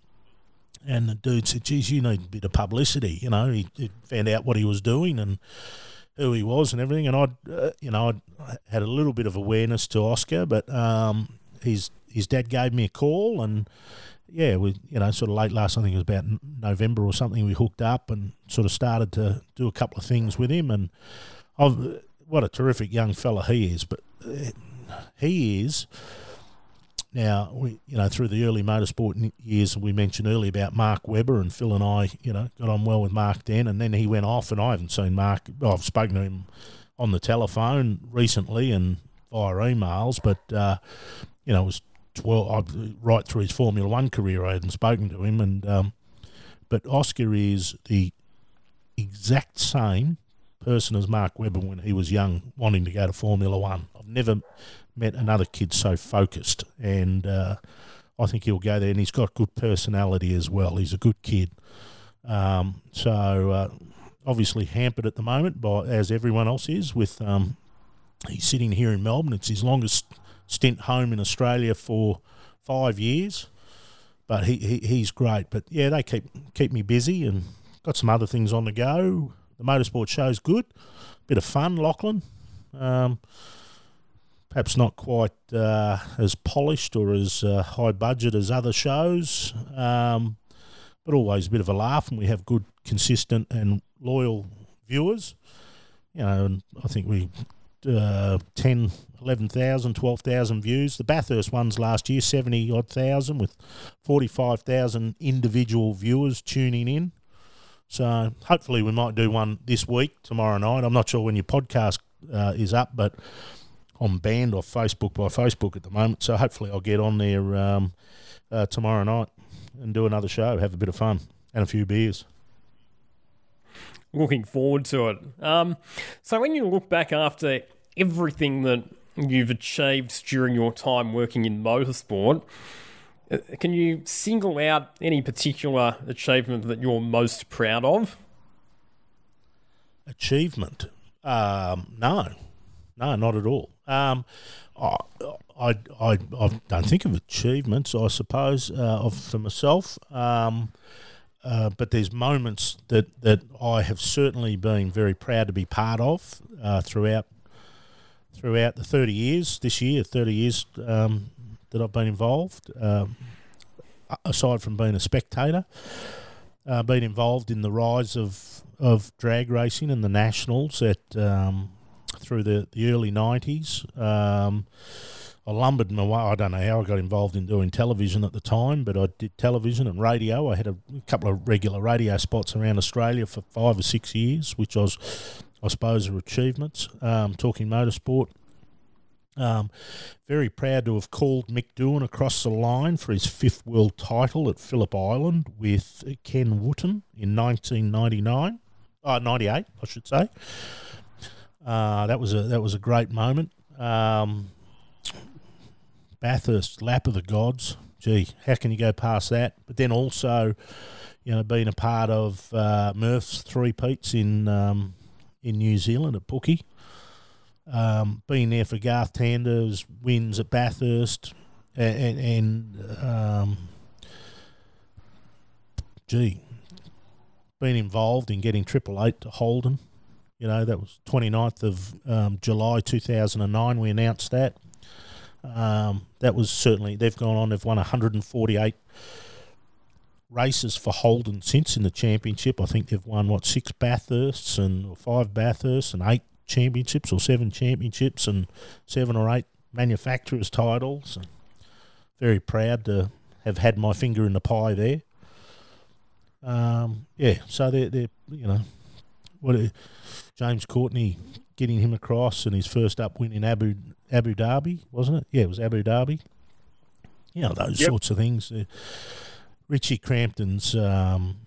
and the dude said, "Geez, you need a bit of publicity." You know, he, he found out what he was doing and who he was and everything, and I'd uh, you know I had a little bit of awareness to Oscar, but um, his his dad gave me a call and yeah, we you know sort of late last I think it was about November or something. We hooked up and sort of started to do a couple of things with him, and I've what a terrific young fella he is. But uh, he is now we you know through the early motorsport years we mentioned earlier about Mark Webber and Phil and I you know got on well with Mark then, and then he went off, and I haven't seen Mark. I've spoken to him on the telephone recently and via emails, but uh, you know it was well, I, right through his Formula One career, I hadn't spoken to him, and um, but Oscar is the exact same person as Mark Webber when he was young, wanting to go to Formula One. I've never met another kid so focused, and uh, I think he'll go there. And he's got good personality as well. He's a good kid. Um, so uh, obviously hampered at the moment by as everyone else is with um, he's sitting here in Melbourne. It's his longest stint home in Australia for five years. But he, he he's great. But yeah, they keep keep me busy and got some other things on the go. The motorsport show's good, bit of fun, Lachlan. Um, perhaps not quite uh, as polished or as uh, high budget as other shows, um, but always a bit of a laugh, and we have good, consistent, and loyal viewers. You know, and I think we uh, 10, 11,000, 12,000 views. The Bathurst ones last year, 70 odd thousand, with 45,000 individual viewers tuning in. So hopefully we might do one this week, tomorrow night. I'm not sure when your podcast uh, is up, but I'm banned off Facebook by Facebook at the moment. So hopefully I'll get on there um, uh, tomorrow night and do another show, have a bit of fun and a few beers looking forward to it. Um, so when you look back after everything that you've achieved during your time working in motorsport, uh, can you single out any particular achievement that you're most proud of? Achievement? Um, no, no, not at all. Um, I, I, I, I, don't think of achievements. I suppose uh, of for myself. Um, uh, but there's moments that, that I have certainly been very proud to be part of uh, throughout throughout the 30 years this year, 30 years um, that I've been involved. Um, aside from being a spectator, uh, been involved in the rise of of drag racing and the nationals at um, through the, the early 90s. I lumbered my way. I don't know how I got involved in doing television at the time, but I did television and radio. I had a couple of regular radio spots around Australia for five or six years, which was, I suppose, are achievements. Um, talking motorsport. Um, very proud to have called Mick Doohan across the line for his fifth world title at Phillip Island with Ken Wotton in 1999, uh, 98, I should say. Uh, that was a that was a great moment. Um, Bathurst, lap of the gods. Gee, how can you go past that? But then also, you know, being a part of uh, Murph's three peats in um, in New Zealand at Bookie um, being there for Garth Tander's wins at Bathurst, and, and um, gee, being involved in getting Triple Eight to Holden. You know, that was 29th of um, July 2009. We announced that. Um, that was certainly, they've gone on, they've won 148 races for Holden since in the championship. I think they've won, what, six Bathursts and five Bathursts and eight championships or seven championships and seven or eight manufacturers' titles. And Very proud to have had my finger in the pie there. Um, yeah, so they're, they're you know, what James Courtney getting him across and his first up win in Abu Abu Dhabi, wasn't it? Yeah, it was Abu Dhabi. You know those yep. sorts of things. Uh, Richie Crampton's um,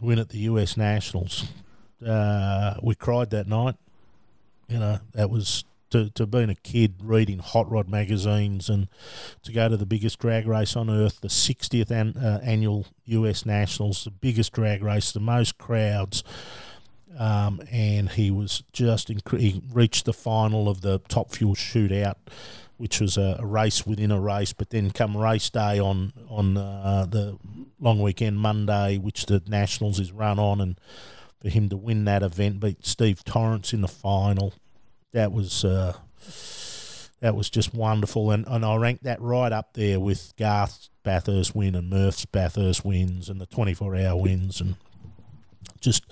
win at the US Nationals. Uh, we cried that night. You know, that was to, to being a kid reading hot rod magazines and to go to the biggest drag race on earth, the 60th an, uh, annual US Nationals, the biggest drag race, the most crowds. Um, and he was just inc- he reached the final of the Top Fuel Shootout, which was a, a, race within a race. But then come race day on on uh, the long weekend Monday, which the Nationals is run on, and for him to win that event, beat Steve Torrence in the final. That was uh, that was just wonderful, and, and I ranked that right up there with Garth's Bathurst win and Murph's Bathurst wins and the 24 hour wins, and just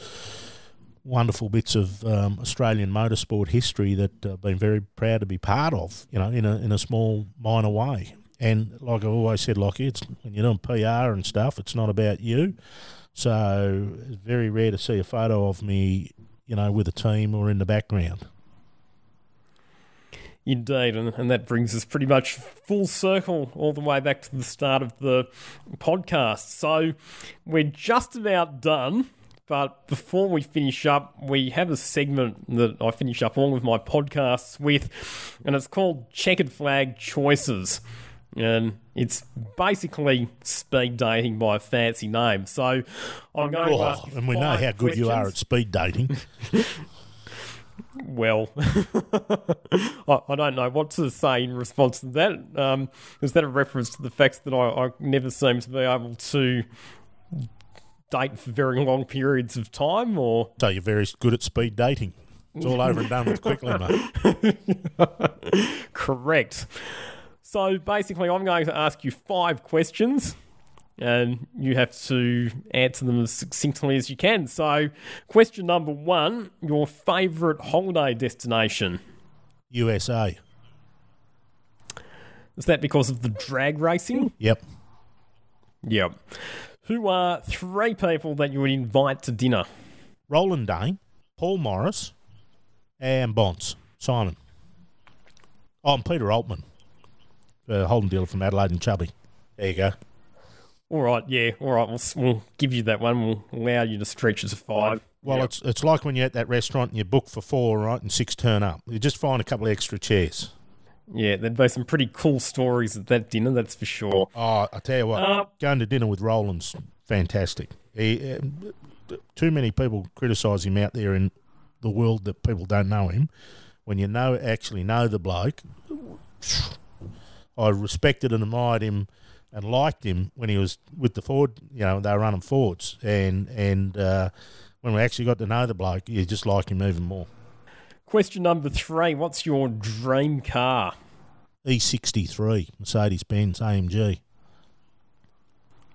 wonderful bits of um, Australian motorsport history that I've been very proud to be part of. You know, in a in a small minor way. And like I've always said, Lockie, it's when you're doing PR and stuff, it's not about you. So it's very rare to see a photo of me, you know, with a team or in the background. Indeed, and, and that brings us pretty much full circle all the way back to the start of the podcast. So we're just about done, but before we finish up, we have a segment that I finish up all of my podcasts with, and it's called Checkered Flag Choices and it's basically speed dating by a fancy name. So I'm going oh, to ask and we know how good questions. you are at speed dating. well, I, I, don't know what to say in response to that. Um, is that a reference to the fact that I, I never seem to be able to date for very long periods of time, or so you're very good at speed dating? It's all over and done with quickly, mate. Correct. So basically, I'm going to ask you five questions and you have to answer them as succinctly as you can. So, question number one your favourite holiday destination? USA. Is that because of the drag racing? Yep. Yep. Who are three people that you would invite to dinner? Roland Dane, Paul Morris, and Bonds. Simon. Oh, and Peter Altman uh, Holden dealer from Adelaide and Chubby. There you go. All right, yeah, all right. We'll, we'll give you that one. We'll allow you to stretch it to five. Well, yep. it's it's like when you're at that restaurant and you book for four, right, and six turn up. You just find a couple of extra chairs. Yeah, there'd be some pretty cool stories at that dinner, that's for sure. Oh, I tell you what, uh, going to dinner with Roland's fantastic. He, uh, too many people criticise him out there in the world that people don't know him. When you know actually know the bloke, I respected and admired him and liked him when he was with the Ford. You know, they were running Fords, and and uh, when we actually got to know the bloke, you just like him even more. Question number three: What's your dream car? E63 Mercedes Benz AMG.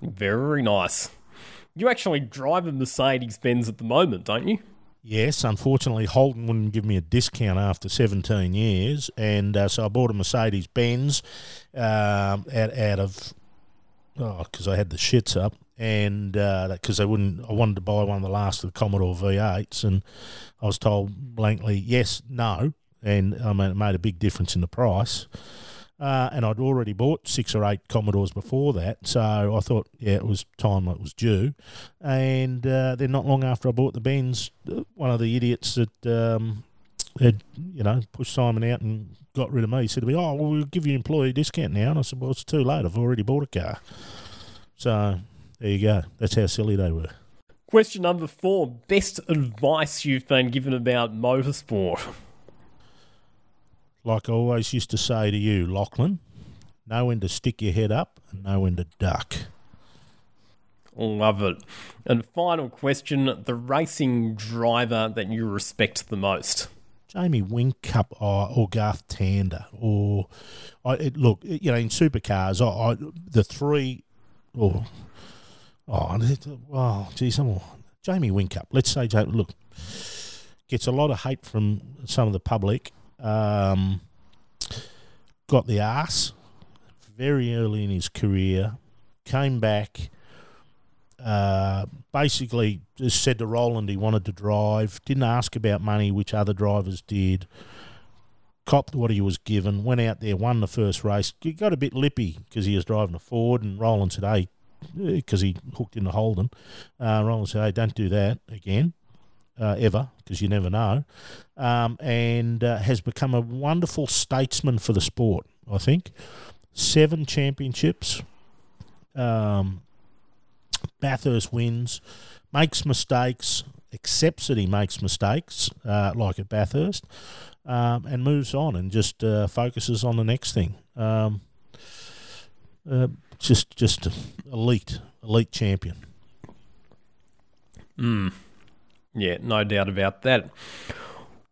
Very nice. You actually drive a Mercedes Benz at the moment, don't you? Yes, unfortunately, Holden wouldn't give me a discount after 17 years, and uh, so I bought a Mercedes Benz um, out, out of oh, because I had the shits up, and because uh, they wouldn't, I wanted to buy one of the last of the Commodore V8s, and I was told blankly yes, no, and I mean it made a big difference in the price. Uh, and I'd already bought six or eight Commodores before that, so I thought, yeah, it was time it was due. And uh, then, not long after I bought the Benz, uh, one of the idiots that um, had, you know, pushed Simon out and got rid of me said to me, "Oh, well, we'll give you employee discount now." And I said, "Well, it's too late. I've already bought a car." So there you go. That's how silly they were. Question number four: Best advice you've been given about motorsport? like I always used to say to you, Lachlan, know when to stick your head up and know when to duck. Love it. And final question the racing driver that you respect the most? Jamie Whincup or, or Garth Tander. Or, I, it, look, you know, in supercars, I, I, the three, or, oh, oh, oh, geez, I'm, Jamie Whincup. Let's say, look, gets a lot of hate from some of the public um, got the ass very early in his career, came back, uh, basically just said to Roland he wanted to drive, didn't ask about money, which other drivers did. Copped what he was given, went out there, won the first race. He got a bit lippy because he was driving a Ford, and Roland said, "Hey, because he hooked into Holden." Uh, Roland said, "Hey, don't do that again." Uh, ever, because you never know, um, and uh, has become a wonderful statesman for the sport. I think seven championships. Um, Bathurst wins, makes mistakes, accepts that he makes mistakes, uh, like at Bathurst, um, and moves on and just uh, focuses on the next thing. Um, uh, just, just elite, elite champion. Hmm. Yeah, no doubt about that.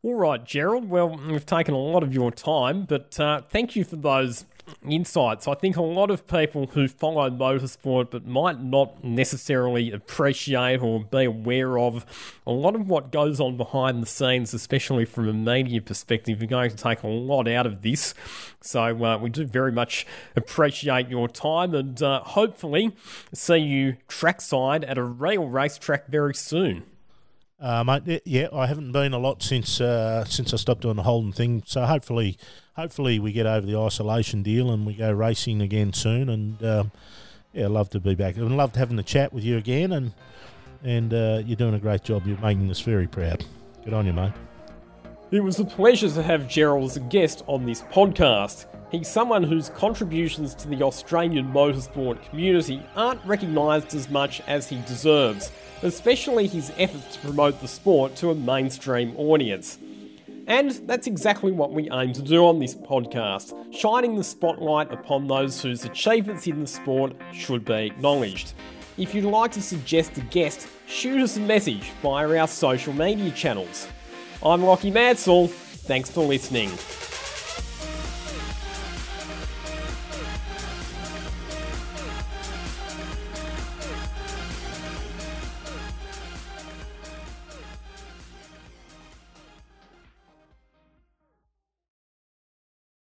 All right, Gerald. Well, we've taken a lot of your time, but uh, thank you for those insights. I think a lot of people who follow motorsport but might not necessarily appreciate or be aware of a lot of what goes on behind the scenes, especially from a media perspective, are going to take a lot out of this. So uh, we do very much appreciate your time and uh, hopefully see you trackside at a rail racetrack very soon. Uh, mate, yeah, I haven't been a lot since uh, since I stopped doing the Holden thing. So hopefully, hopefully we get over the isolation deal and we go racing again soon. And um, yeah, love to be back. I'd love having the chat with you again. And and uh, you're doing a great job. You're making us very proud. Good on you, mate. It was a pleasure to have Gerald as a guest on this podcast. He's someone whose contributions to the Australian motorsport community aren't recognised as much as he deserves, especially his efforts to promote the sport to a mainstream audience. And that's exactly what we aim to do on this podcast, shining the spotlight upon those whose achievements in the sport should be acknowledged. If you'd like to suggest a guest, shoot us a message via our social media channels. I'm Rocky Mansell. Thanks for listening.